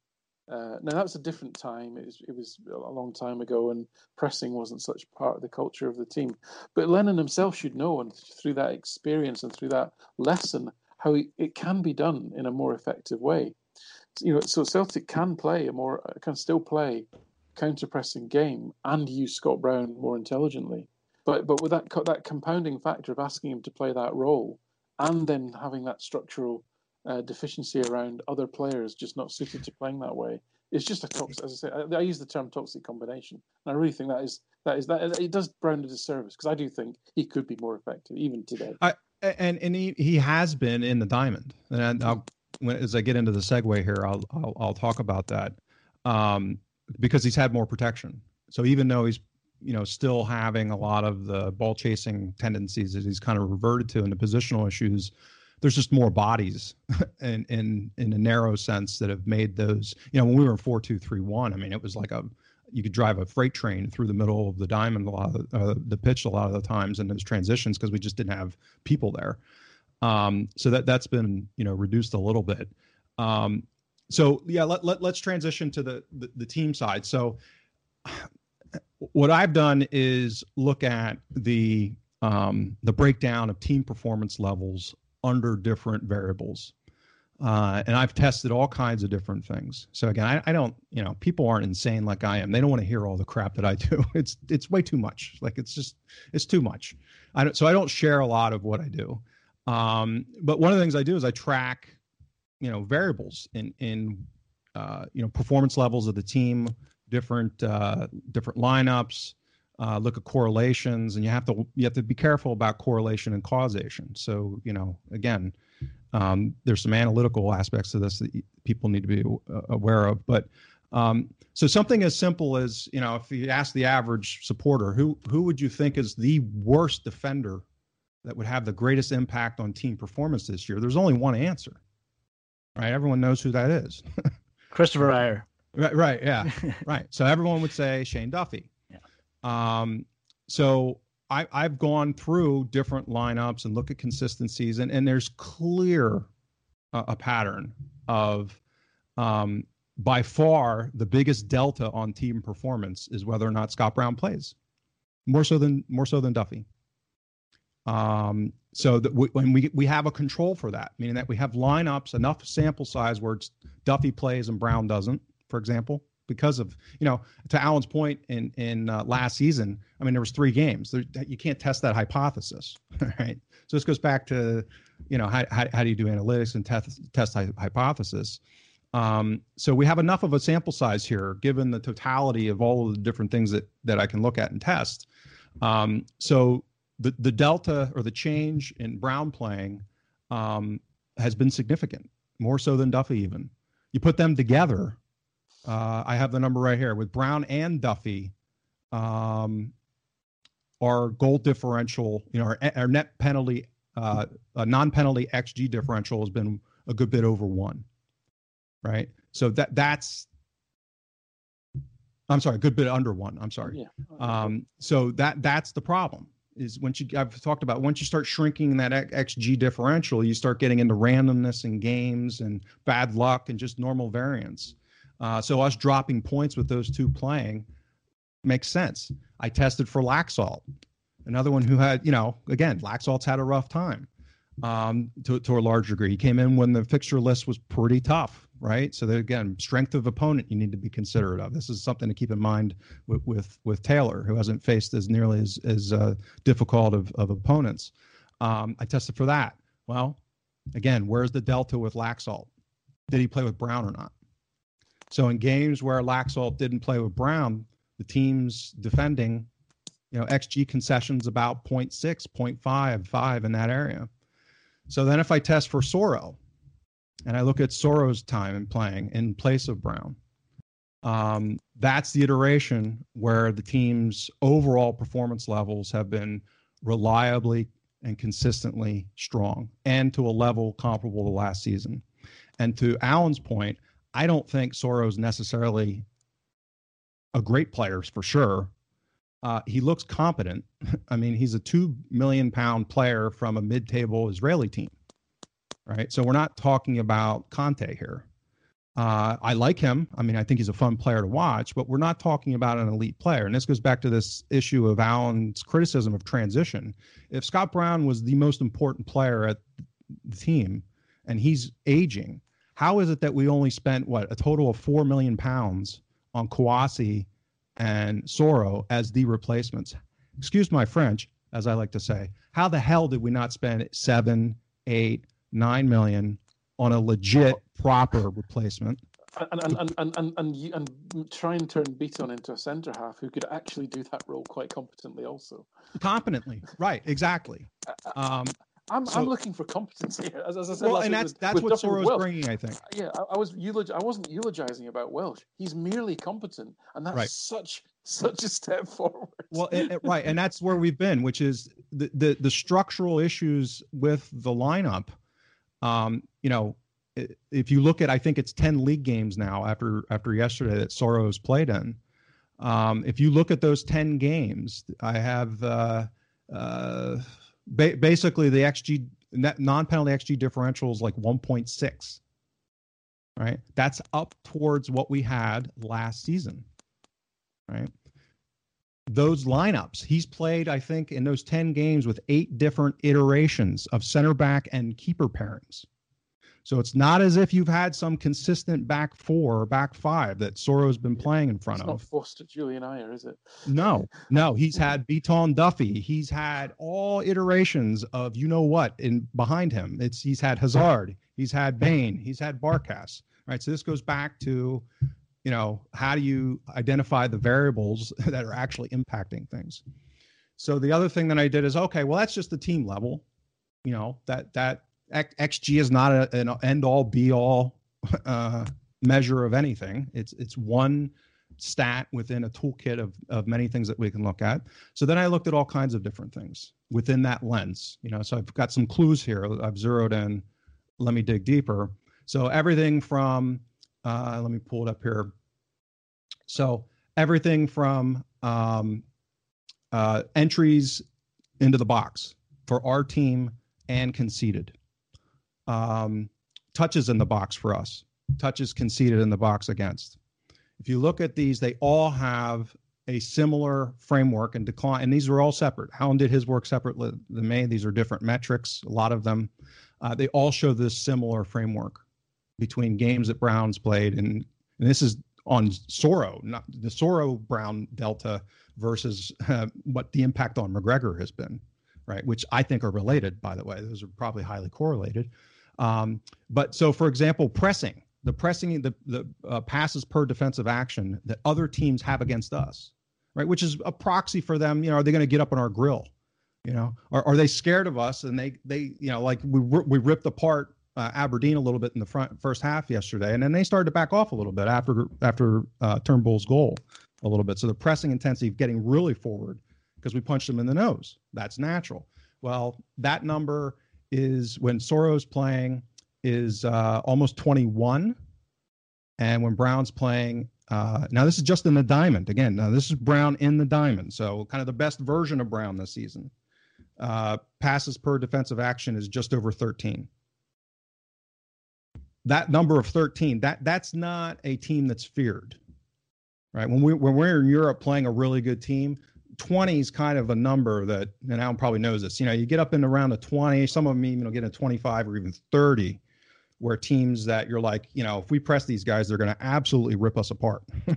Uh, now that was a different time. It was, it was a long time ago, and pressing wasn't such part of the culture of the team. But Lennon himself should know, and through that experience and through that lesson, how it can be done in a more effective way. You know, so Celtic can play a more, can still play counter pressing game and use Scott Brown more intelligently. But but with that that compounding factor of asking him to play that role and then having that structural uh, deficiency around other players just not suited to playing that way. It's just a toxic. As I say, I, I use the term toxic combination, and I really think that is that is that it does Brown a disservice because I do think he could be more effective even today.
I, and and he, he has been in the diamond, and I'll, as I get into the segue here, I'll I'll, I'll talk about that um, because he's had more protection. So even though he's you know, still having a lot of the ball chasing tendencies that he's kind of reverted to in the positional issues. There's just more bodies [laughs] in, in in a narrow sense that have made those. You know, when we were in four two three one, I mean, it was like a you could drive a freight train through the middle of the diamond a lot of the, uh, the pitch a lot of the times in those transitions because we just didn't have people there. Um, so that that's been you know reduced a little bit. Um, so yeah, let, let let's transition to the, the the team side. So what I've done is look at the um, the breakdown of team performance levels under different variables. Uh, and I've tested all kinds of different things. So again, I, I, don't, you know, people aren't insane like I am. They don't want to hear all the crap that I do. [laughs] It's it's way too much. Like it's just it's too much. I don't, so I don't share a lot of what I do. Um, but one of the things I do is I track, you know, variables in in uh, you know performance levels of the team, different uh, different lineups, uh, look at correlations, and you have to you have to be careful about correlation and causation. So you know, again, um, there's some analytical aspects to this that people need to be uh, aware of. But um, so something as simple as you know, if you ask the average supporter, who who would you think is the worst defender that would have the greatest impact on team performance this year? There's only one answer, right? Everyone knows who that is. [laughs]
Christopher Ajer.
Right, right, yeah, [laughs] right. So everyone would say Shane Duffy. Yeah. Um, so I, I've gone through different lineups and look at consistencies, and, and there's clear uh, a pattern of um, by far the biggest delta on team performance is whether or not Scott Brown plays, more so than more so than Duffy. Um, so that we, when we we have a control for that, meaning that we have lineups enough sample size where Duffy plays and Brown doesn't, for example, because of you know to Alan's point in in uh, last season. I mean, there was three games. There, you can't test that hypothesis, [laughs] right? So this goes back to you know how how, how do you do analytics and test test hypothesis. Um, so we have enough of a sample size here, given the totality of all of the different things that that I can look at and test. Um, so the the delta or the change in Brown playing um, has been significant, more so than Duffy even. You put them together, uh, I have the number right here with Brown and Duffy. Um, our goal differential, you know, our, our net penalty, uh, non-penalty xG differential has been a good bit over one, right? So that that's, I'm sorry, a good bit under one. I'm sorry. Yeah. Um, so that that's the problem is once you I've talked about once you start shrinking that xG differential, you start getting into randomness in games and bad luck and just normal variance. Uh, so us dropping points with those two playing makes sense. I tested for Laxalt, another one who had, you know, again, Laxalt's had a rough time um, to, to a large degree. He came in when the fixture list was pretty tough, right? So that, again, strength of opponent you need to be considerate of. This is something to keep in mind with with, with Taylor, who hasn't faced as nearly as as uh, difficult of, of opponents. Um, I tested for that. Well, again, where's the delta with Laxalt? Did he play with Brown or not? So in games where Laxalt didn't play with Brown, the team's defending, you know, XG concessions about 0. 0.6, 0.5, 5 in that area. So then if I test for Soro and I look at Soro's time in playing in place of Brown, um, that's the iteration where the team's overall performance levels have been reliably and consistently strong and to a level comparable to last season. And to Alan's point, I don't think Soro's necessarily a great player for sure. Uh, he looks competent. [laughs] I mean, he's a two million pound player from a mid table Israeli team, right? So we're not talking about Kanté here. Uh, I like him. I mean, I think he's a fun player to watch, but we're not talking about an elite player. And this goes back to this issue of Alan's criticism of transition. If Scott Brown was the most important player at the team and he's aging, how is it that we only spent what a total of four million pounds on Kouassi and Soro as the replacements? Excuse my French, as I like to say. How the hell did we not spend seven, eight, nine million on a legit, proper replacement?
And and, and, and, and, and, and, try and turn Bitton into a centre half who could actually do that role quite competently, also.
Competently, right? Exactly. Um,
I'm, so, I'm looking for competency [laughs] As, as I said,
well, and that's with, that's with what Dr. Soro's bringing, I think.
Yeah, I, I was eulog- I wasn't eulogizing about Welsh. He's merely competent, and that's right. such such a step [laughs] forward.
Well, it, it, right, and that's where we've been, which is the the, the structural issues with the lineup. Um, you know, if you look at, I think it's ten league games now after after yesterday that Soro's played in. Um, if you look at those 10 games, I have uh, uh, ba- basically the XG non penalty XG differential is like 1.6. Right. That's up towards what we had last season. Right. Those lineups, he's played, I think, in those 10 games with eight different iterations of center back and keeper pairings. So it's not as if you've had some consistent back four or back five that Soro's been playing in front
it's
of.
Not Forster Jullien Ajer, is it?
No, no. He's [laughs] had Bitton Duffy. He's had all iterations of you know what in behind him. It's he's had Hazard. He's had Bain. He's had Barkas. Right. So this goes back to, you know, how do you identify the variables [laughs] that are actually impacting things? So the other thing that I did is okay. Well, that's just the team level. You know that that XG is not a, an end all be all [laughs] uh, measure of anything. It's it's one stat within a toolkit of of many things that we can look at. So then I looked at all kinds of different things within that lens. You know, so I've got some clues here. I've zeroed in. Let me dig deeper. So everything from uh, let me pull it up here. So everything from um, uh, entries into the box for our team and conceded um, touches in the box for us, touches conceded in the box against. If you look at these, they all have a similar framework and decline, and these are all separate. Alan did his work separately than me. These are different metrics, a lot of them. Uh, they all show this similar framework between games that Brown's played, and, and this is on Soro, not the Soro Brown delta versus uh, what the impact on McGregor has been, right? Which I think are related, by the way. Those are probably highly correlated. Um, but so, for example, pressing the pressing the the uh, passes per defensive action that other teams have against us, right? Which is a proxy for them. You know, are they going to get up on our grill? You know, are, are they scared of us? And they they you know like we we ripped apart uh, Aberdeen a little bit in the front first half yesterday, and then they started to back off a little bit after after uh, Turnbull's goal a little bit. So the pressing intensity getting really forward because we punched them in the nose. That's natural. Well, that number is when Soro's playing is uh, almost 21, and when Brown's playing, uh, now this is just in the diamond again. Now this is Brown in the diamond, so kind of the best version of Brown this season. Uh, passes per defensive action is just over 13. That number of 13, that that's not a team that's feared, right? When we when we're in Europe playing a really good team, 20 is kind of a number that, and Alan probably knows this. You know, you get up in around the 20, some of them even will get a 25 or even 30, where teams that you're like, you know, if we press these guys, they're going to absolutely rip us apart. [laughs] you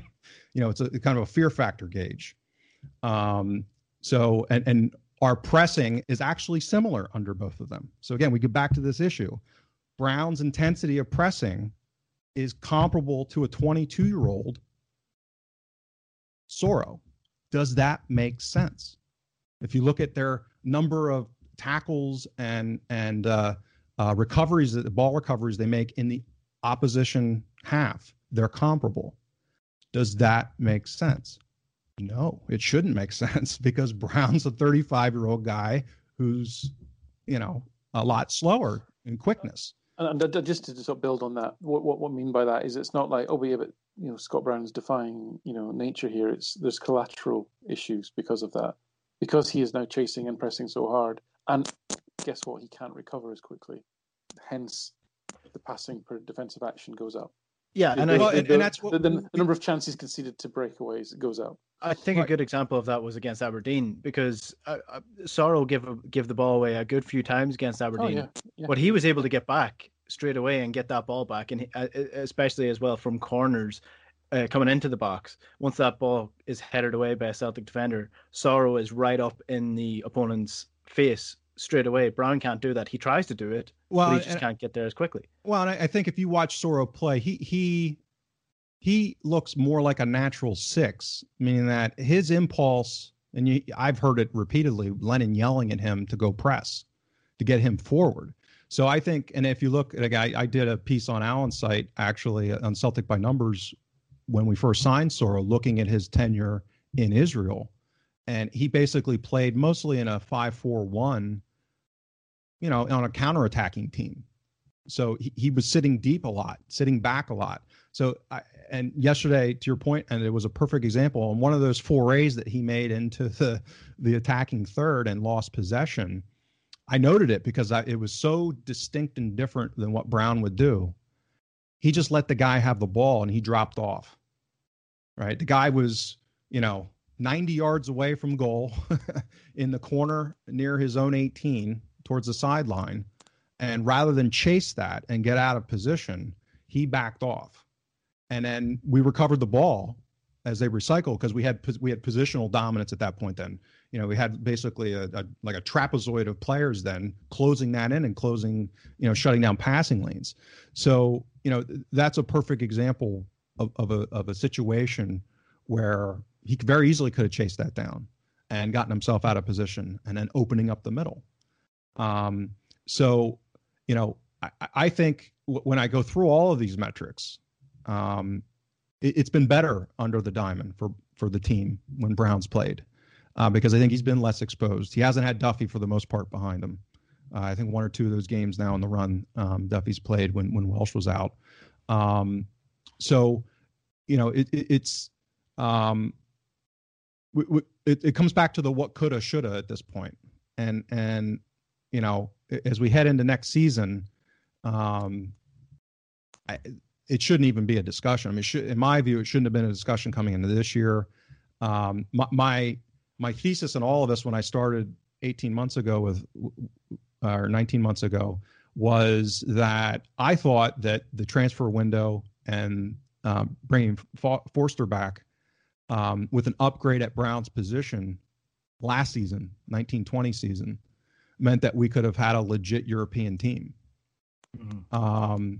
know, it's a kind of a fear factor gauge. Um, so, and, and our pressing is actually similar under both of them. So again, we get back to this issue. Brown's intensity of pressing is comparable to a 22 year old Soro does that make sense? If you look at their number of tackles and and uh, uh, recoveries, the ball recoveries they make in the opposition half, they're comparable. Does that make sense? No, it shouldn't make [laughs] sense because Brown's a 35 year old guy who's, you know, a lot slower in quickness.
And, just to sort of build on that, what, what what I mean by that is it's not like oh, yeah, but you know Scott Brown's defying you know nature here. It's there's collateral issues because of that, because he is now chasing and pressing so hard, and guess what? He can't recover as quickly. Hence, the passing per defensive action goes up.
Yeah, and,
the,
I,
the,
and, and that's what
the, the, number of chances conceded to breakaways goes up.
I think right. a good example of that was against Aberdeen because uh, uh, Soro give give the ball away a good few times against Aberdeen,
oh, yeah, yeah.
but he was able to get back straight away and get that ball back, and he, uh, especially as well from corners uh, coming into the box. Once that ball is headed away by a Celtic defender, Soro is right up in the opponent's face straight away. Brown can't do that. He tries to do it, well, but he just can't get there as quickly.
Well, and I think if you watch Soro play, he he he looks more like a natural six, meaning that his impulse, and you, I've heard it repeatedly, Lennon yelling at him to go press, to get him forward. So I think, and if you look at a guy, I did a piece on Alan's site actually on Celtic by Numbers when we first signed Soro, looking at his tenure in Israel, and he basically played mostly in a five-four-one, you know, on a counter-attacking team. So he, he was sitting deep a lot, sitting back a lot. So I, and yesterday, to your point, and it was a perfect example. And one of those forays that he made into the the attacking third and lost possession, I noted it because I, it was so distinct and different than what Brown would do. He just let the guy have the ball and he dropped off. Right, the guy was, you know, 90 yards away from goal [laughs] in the corner near his own 18 towards the sideline. And rather than chase that and get out of position, he backed off. And then we recovered the ball as they recycled because we had we had positional dominance at that point then. You know, we had basically a, a, like a trapezoid of players then closing that in and closing, you know, shutting down passing lanes. So, you know, that's a perfect example of, of a of a situation where he very easily could have chased that down and gotten himself out of position and then opening up the middle. Um, so, you know, I, I think w- when I go through all of these metrics, um, it, has been better under the diamond for for the team when Brown's played, uh, because I think he's been less exposed. He hasn't had Duffy for the most part behind him. Uh, I think one or two of those games now in the run, um, Duffy's played when when Welsh was out. Um, so, you know, it, it, it's um, it, it comes back to the what coulda shoulda at this point and and you know as we head into next season um I, it shouldn't even be a discussion i mean in my view it shouldn't have been a discussion coming into this year um my my, my thesis in all of this when i started 18 months ago with or 19 months ago was that i thought that the transfer window and um, bringing Forster back um, with an upgrade at Brown's position last season, 1920 season, meant that we could have had a legit European team. Mm-hmm. Um,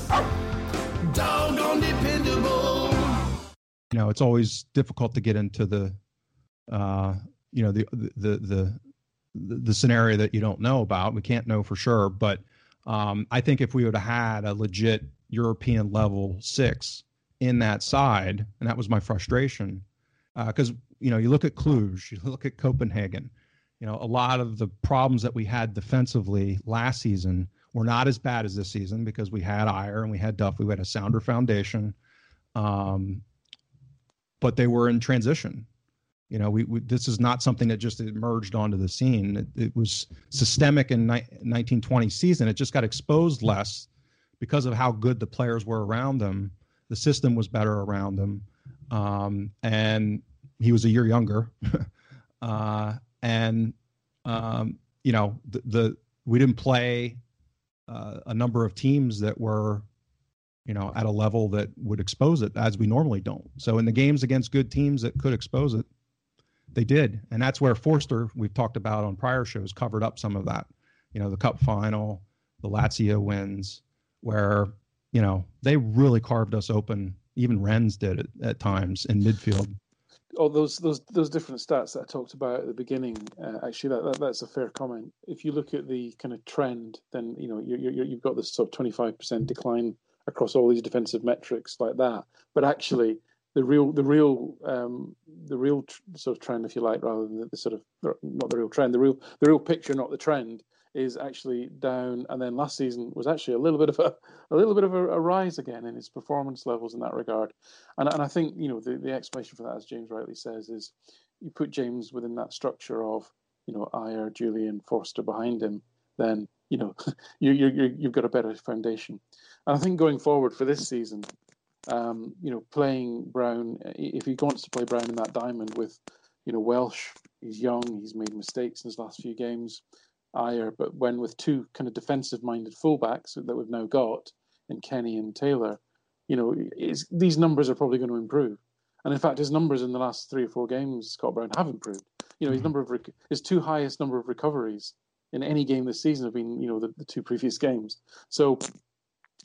You know it's always difficult to get into the uh, you know the, the the the the scenario that you don't know about. We can't know for sure, but um, I think if we would have had a legit European level six in that side, and that was my frustration, because uh, you know you look at Cluj, you look at Copenhagen, you know a lot of the problems that we had defensively last season were not as bad as this season because we had Ajer and we had Duff, we had a sounder foundation. Um, but they were in transition. You know, we, we, this is not something that just emerged onto the scene. It, it was systemic in ni- 1920 season. It just got exposed less because of how good the players were around them. The system was better around them, um, and he was a year younger. [laughs] uh, and um, you know, the, the we didn't play uh, a number of teams that were you know, at a level that would expose it as we normally don't. So in the games against good teams that could expose it, they did. And that's where Forster, we've talked about on prior shows, covered up some of that. You know, the cup final, the Lazio wins, where, you know, they really carved us open. Even Rennes did it at times in midfield.
Oh, those those those different stats that I talked about at the beginning. Uh, actually, that, that, that's a fair comment. If you look at the kind of trend, then you know you you you've got this sort of twenty five percent decline across all these defensive metrics like that. But actually, the real the real um, the real tr- sort of trend, if you like, rather than the, the, sort of not the real trend, the real the real picture, not the trend, is actually down. And then last season was actually a little bit of a a little bit of a, a rise again in his performance levels in that regard. And and I think you know the the explanation for that, as James rightly says, is you put James within that structure of you know Ajer, Jullien, Forster behind him, then you know [laughs] you you you've got a better foundation. And I think going forward for this season, um, you know, playing Brown, if he wants to play Brown in that diamond with, you know, Welsh, he's young, he's made mistakes in his last few games, Ajer, but when with two kind of defensive-minded fullbacks that we've now got in Kenny and Taylor, you know, these numbers are probably going to improve. And in fact, his numbers in the last three or four games, Scott Brown, have improved. You know, his mm-hmm. number of rec- his two highest number of recoveries in any game this season have been, you know, the, the two previous games. So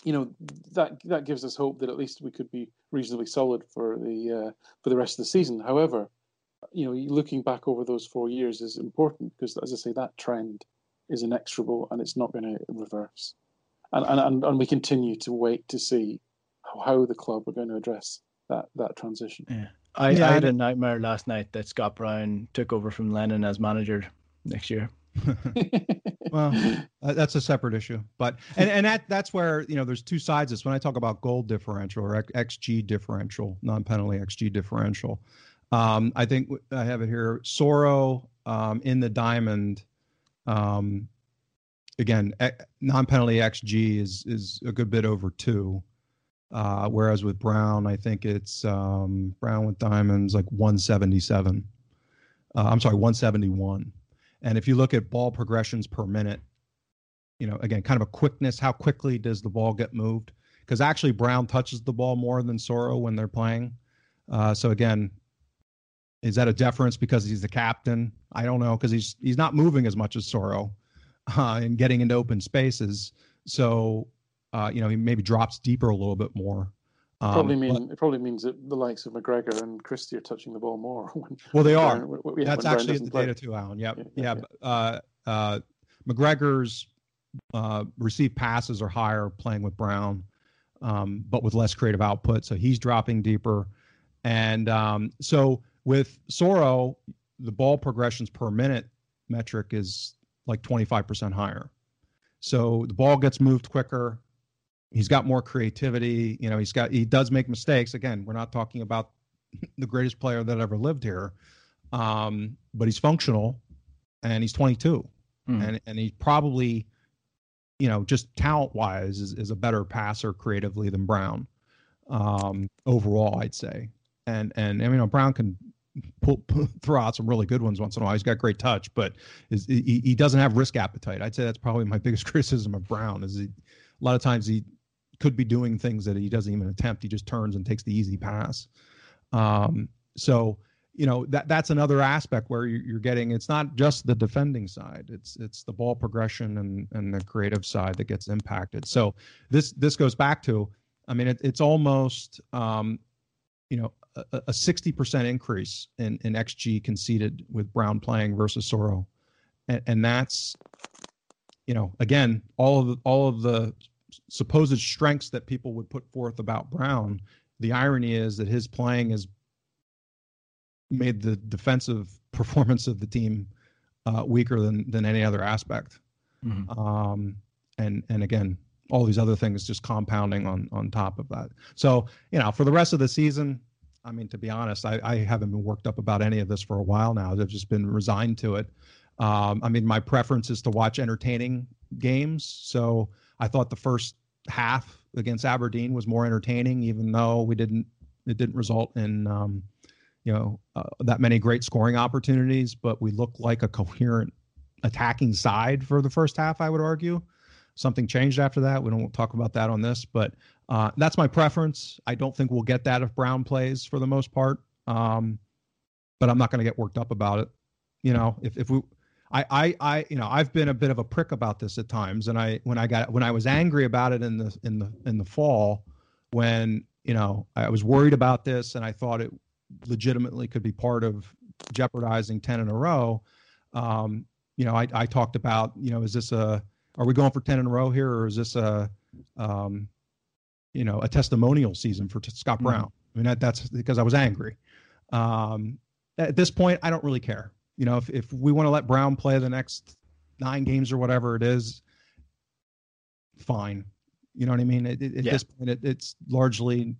you know that that gives us hope that at least we could be reasonably solid for the uh, for the rest of the season. However, you know, looking back over those four years is important because, as I say, that trend is inexorable and it's not going to reverse. And, and, and, we continue to wait to see how, how the club are going to address that, that transition.
Yeah. I, yeah, I had a nightmare last night that Scott Brown took over from Lennon as manager next year. [laughs]
well, that's a separate issue, but and and that that's where you know there's two sides. This when I talk about gold differential or xG differential, non-penalty xG differential. Um, I think I have it here. Soro um, in the diamond. Um, again, non-penalty xG is is a good bit over two. Uh, whereas with Brown, I think it's um, Brown with diamonds like 177. Uh, I'm sorry, 171. And if you look at ball progressions per minute, you know, again, kind of a quickness. How quickly does the ball get moved? Because actually, Brown touches the ball more than Soro when they're playing. Uh, so again, is that a deference because he's the captain? I don't know because he's he's not moving as much as Soro [laughs] uh, and getting into open spaces. So uh, you know he maybe drops deeper a little bit more.
Um, probably mean but, it probably means that the likes of McGregor and Christie are touching the ball more. [laughs]
When, well, they are. When, That's actually the play. data too, Alan. Yep. Yeah, yeah. yeah. Uh, uh, McGregor's uh, received passes are higher playing with Brown, um, but with less creative output. So he's dropping deeper, and um, so with Soro, the ball progressions per minute metric is like 25% higher. So the ball gets moved quicker he's got more creativity. You know, he's got he does make mistakes. Again, we're not talking about [laughs] the greatest player that ever lived here, um, but he's functional, and he's 22, mm. and and he probably, you know, just talent wise is, is a better passer creatively than Brown, um, overall, I'd say. And and I mean, you know, Brown can pull, pull, [laughs] throw out some really good ones once in a while. He's got great touch, but is, he, he doesn't have risk appetite. I'd say that's probably my [laughs] biggest criticism of Brown. Is he, a lot of times he could be doing things that he doesn't even attempt. He just turns and takes the easy pass. Um, so you know that that's another aspect where you're getting it's not just the defending side it's it's the ball progression and and the creative side that gets impacted so this this goes back to i mean it, it's almost um you know a, a 60% increase in in xg conceded with brown playing versus soro and, and that's you know again all of the, all of the supposed strengths that people would put forth about Brown, the irony is that his playing has made the defensive [laughs] performance of the team uh, weaker than than any other aspect. Mm-hmm. Um, and and again, all these other things just compounding on on top of that. So you know, for the rest of the season, I mean, to be honest, I, I haven't been worked up about any of this for a while now. I've just been resigned to it. Um, I mean, my preference is to watch entertaining games. So I thought the first half against Aberdeen was more entertaining, even though we didn't it didn't result in um, you know uh, that many great scoring opportunities. But we looked like a coherent attacking side for the first half. I would argue something changed after that. We don't talk about that on this, but uh, that's my preference. I don't think we'll get that if Brown plays for the most part. Um, but I'm not going to get worked up about it. You know, if if we I, I, I, you know, I've been a bit of a prick about this at times, and I, when I got, when I was angry about it in the, in the, in the fall, when you know I was worried about this, and I thought it legitimately could be part of jeopardizing ten in a row. Um, you know, I, I talked about, you know, is this a, are we going for ten in a row here, or is this a, um, you know, a testimonial season for Scott mm-hmm. Brown? Mm-hmm. I mean, that, that's because I was angry. Um, at this point, I don't really care you know, if, if we want to let Brown play the next nine games or whatever it is, fine. You know what I mean? It, it, at yeah. this point, it, it's largely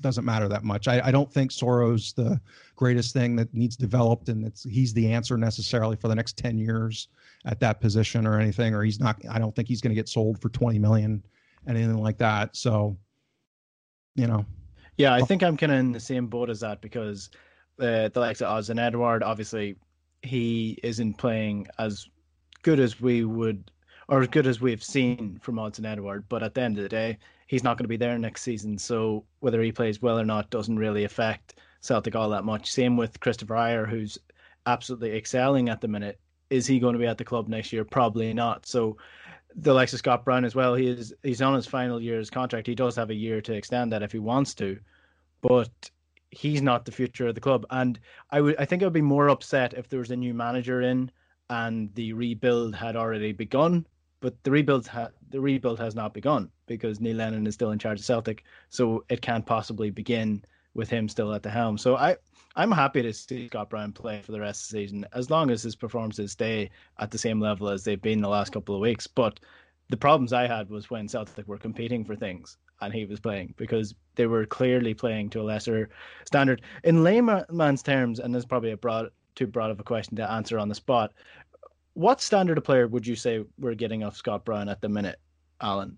doesn't matter that much. I, I don't think Soro's the greatest thing that needs developed, and it's he's the answer necessarily for the next ten years at that position or anything. Or he's not. I don't think he's going to get sold for twenty million, anything like that. So, you know.
Yeah, I think I'm kind of in the same boat as that because uh, the likes of Odsonne Edouard, obviously he isn't playing as good as we would or as good as we've seen from Odsonne Edouard. But at the end of the day, he's not going to be there next season. So whether he plays well or not doesn't really affect Celtic all that much. Same with Christopher Ajer, who's absolutely excelling at the minute. Is he going to be at the club next year? Probably not. So the likes of Scott Brown as well. He is he's on his final year's contract. He does have a year to extend that if he wants to, but he's not the future of the club. And I would I think I'd be more upset if there was a new manager in and the rebuild had already begun. But the rebuild ha- the rebuild has not begun because Neil Lennon is still in charge of Celtic, so it can't possibly begin with him still at the helm. So I I'm happy to see Scott Brown play for the rest of the season as long as his performances stay at the same level as they've been the last couple of weeks. But the problems I had was when Celtic were competing for things and he was playing because they were clearly playing to a lesser standard. In layman's terms, and this is probably a broad too broad of a question to answer on the spot. What standard of player would you say we're getting off Scott Brown at the minute, Alan?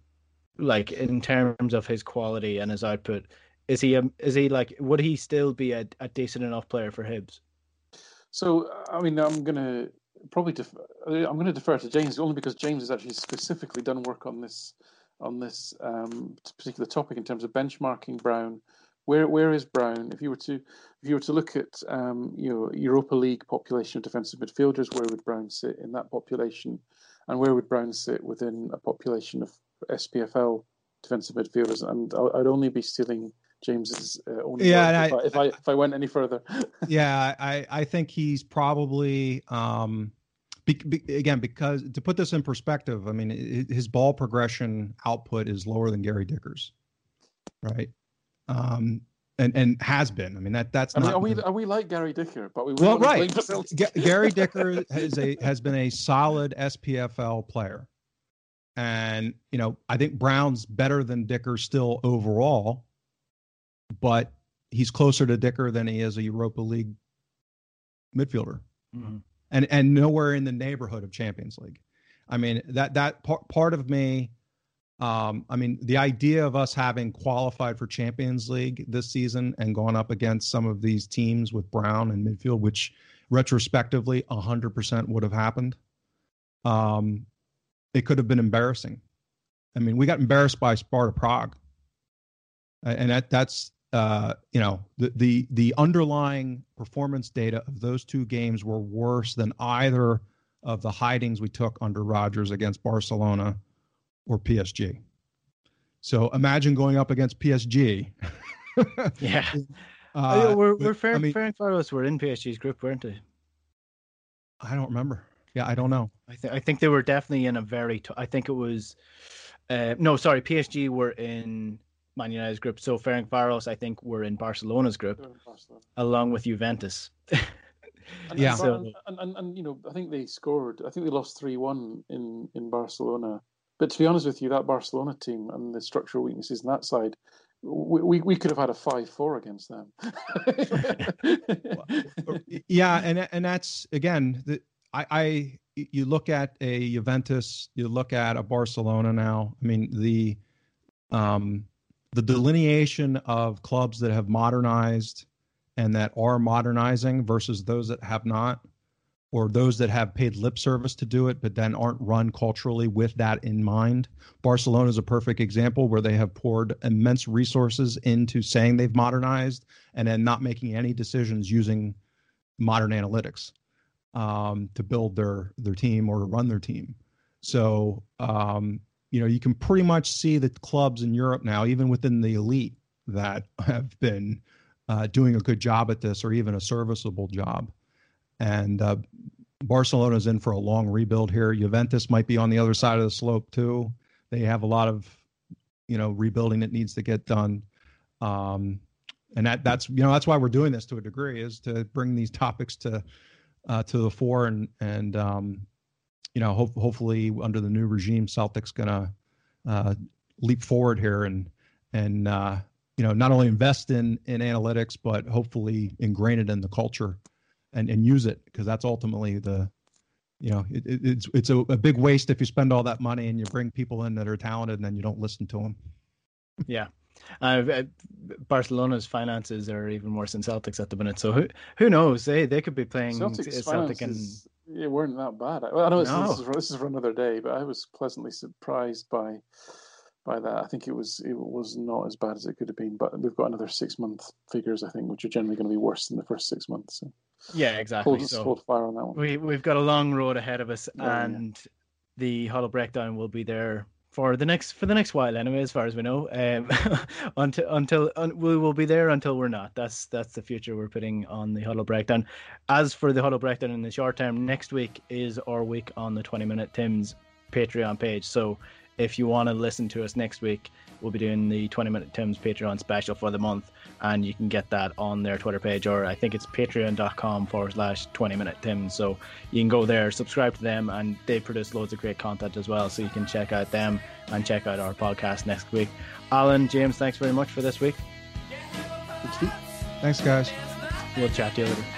Like in terms of his quality and his output, is he a, is he like would he still be a, a decent enough player for Hibs?
So I mean, I'm gonna probably def- I'm to defer to James only because James has actually specifically done work on this on this um, particular topic in terms of benchmarking Brown. Where where is Brown? If you were to if you were to look at um, you know Europa League population of defensive midfielders, where would Brown sit in that population, and where would Brown sit within a population of SPFL defensive midfielders? And I'd only be stealing James's uh, own
yeah,
if I, if I if I went any further. [laughs]
yeah, I I think he's probably um, be, be, again because to put this in perspective, I mean his ball progression output is lower than Gary Dicker's, right? Um, and and has been. I mean that that's
I mean,
not.
are we are we like Gary Dicker? But we
well, right. G- Gary [laughs] Dicker has a has been a solid SPFL player, and you know I think Brown's better than Dicker still overall but he's closer to Dicker than he is a Europa League midfielder,
mm-hmm.
And and nowhere in the neighborhood of Champions League. I mean that that part part of me. Um, I mean, the idea of us having qualified for Champions League this season and gone up against some of these teams with Brown and midfield, which retrospectively 100% would have happened, um, it could have been embarrassing. I mean, we got embarrassed by Sparta Prague, and that that's uh, you know, the, the the underlying performance data of those two games were worse than either of the hidings we took under Rodgers against Barcelona or PSG. So imagine going up against PSG. [laughs]
yeah. [laughs]
Uh,
oh, we're we're fair,
I mean,
Ferencváros were in PSG's group, weren't they?
I don't remember. Yeah, I don't know.
I think I think they were definitely in a very. T- I think it was. Uh, no, sorry, PSG were in Man United's group. So Ferencváros, I think, were in Barcelona's group,
Barcelona.
along with Juventus.
And,
Yeah.
and,
So-
and, and, and, and, you know, I think they scored. I think they lost three one in in Barcelona. But to be honest with you, that Barcelona team and the structural weaknesses on that side, we we, we could have had a five four against them. [laughs]
yeah, and and that's again, the, I, I you look at a Juventus, you look at a Barcelona now. I mean the um the delineation of clubs that have modernized and that are modernizing versus those that have not, or those that have paid lip service to do it, but then aren't run culturally with that in mind. Barcelona is a perfect example where they have poured immense resources into saying they've modernized and then not making any decisions using modern analytics um, to build their their team or to run their team. So um, you know you can pretty much see the clubs in Europe now, even within the elite, that [laughs] have been uh, doing a good job at this or even a serviceable job. And uh, Barcelona's in for a long rebuild here. Juventus might be on the other side of the slope too. They have a lot of you know rebuilding that needs to get done. Um, and that that's you know that's why we're doing this to a degree is to bring these topics to uh, to the fore and and um, you know hope, hopefully under the new regime Celtic's gonna uh, leap forward here and and uh, you know not only invest in in analytics but hopefully ingrain it in the culture and and use it because that's ultimately the you know it, it, it's it's a, a big waste if you spend all that money and you bring people in that are talented and then you don't listen to them.
Yeah. Uh, uh, Barcelona's finances are even worse than Celtic's at the minute. So who who knows? They they could be playing
Celtic's
Celtic and
yeah, weren't that bad. I, well, I know it's,
No.
this, is, for- this is for another day, but I was pleasantly surprised by by that. I think it was it was not as bad as it could have been. But we've got another six month figures, I think, which are generally going to be worse than the first six months. So
yeah, exactly.
hold,
So
hold fire on that one.
we we've got a long road ahead of us,
Yeah, yeah.
and the Huddle Breakdown will be there
for the next for the next while anyway as far as we know. Um, [laughs] until until un, we will be there until we're not. That's that's the future we're putting on the huddle breakdown. As for the huddle breakdown in the short term next week is our week on the 20 minute tim's patreon page. So if you want to listen to us next week we'll be doing the 20 minute tim's patreon special for the month and you can get that on their twitter page or i think it's patreon.com forward slash 20 minute tim so you can go there subscribe to them and they produce loads of great content as well so you can check out them and check out our podcast next week. Alan james thanks very much for this week.
Thanks, guys.
we'll chat to you later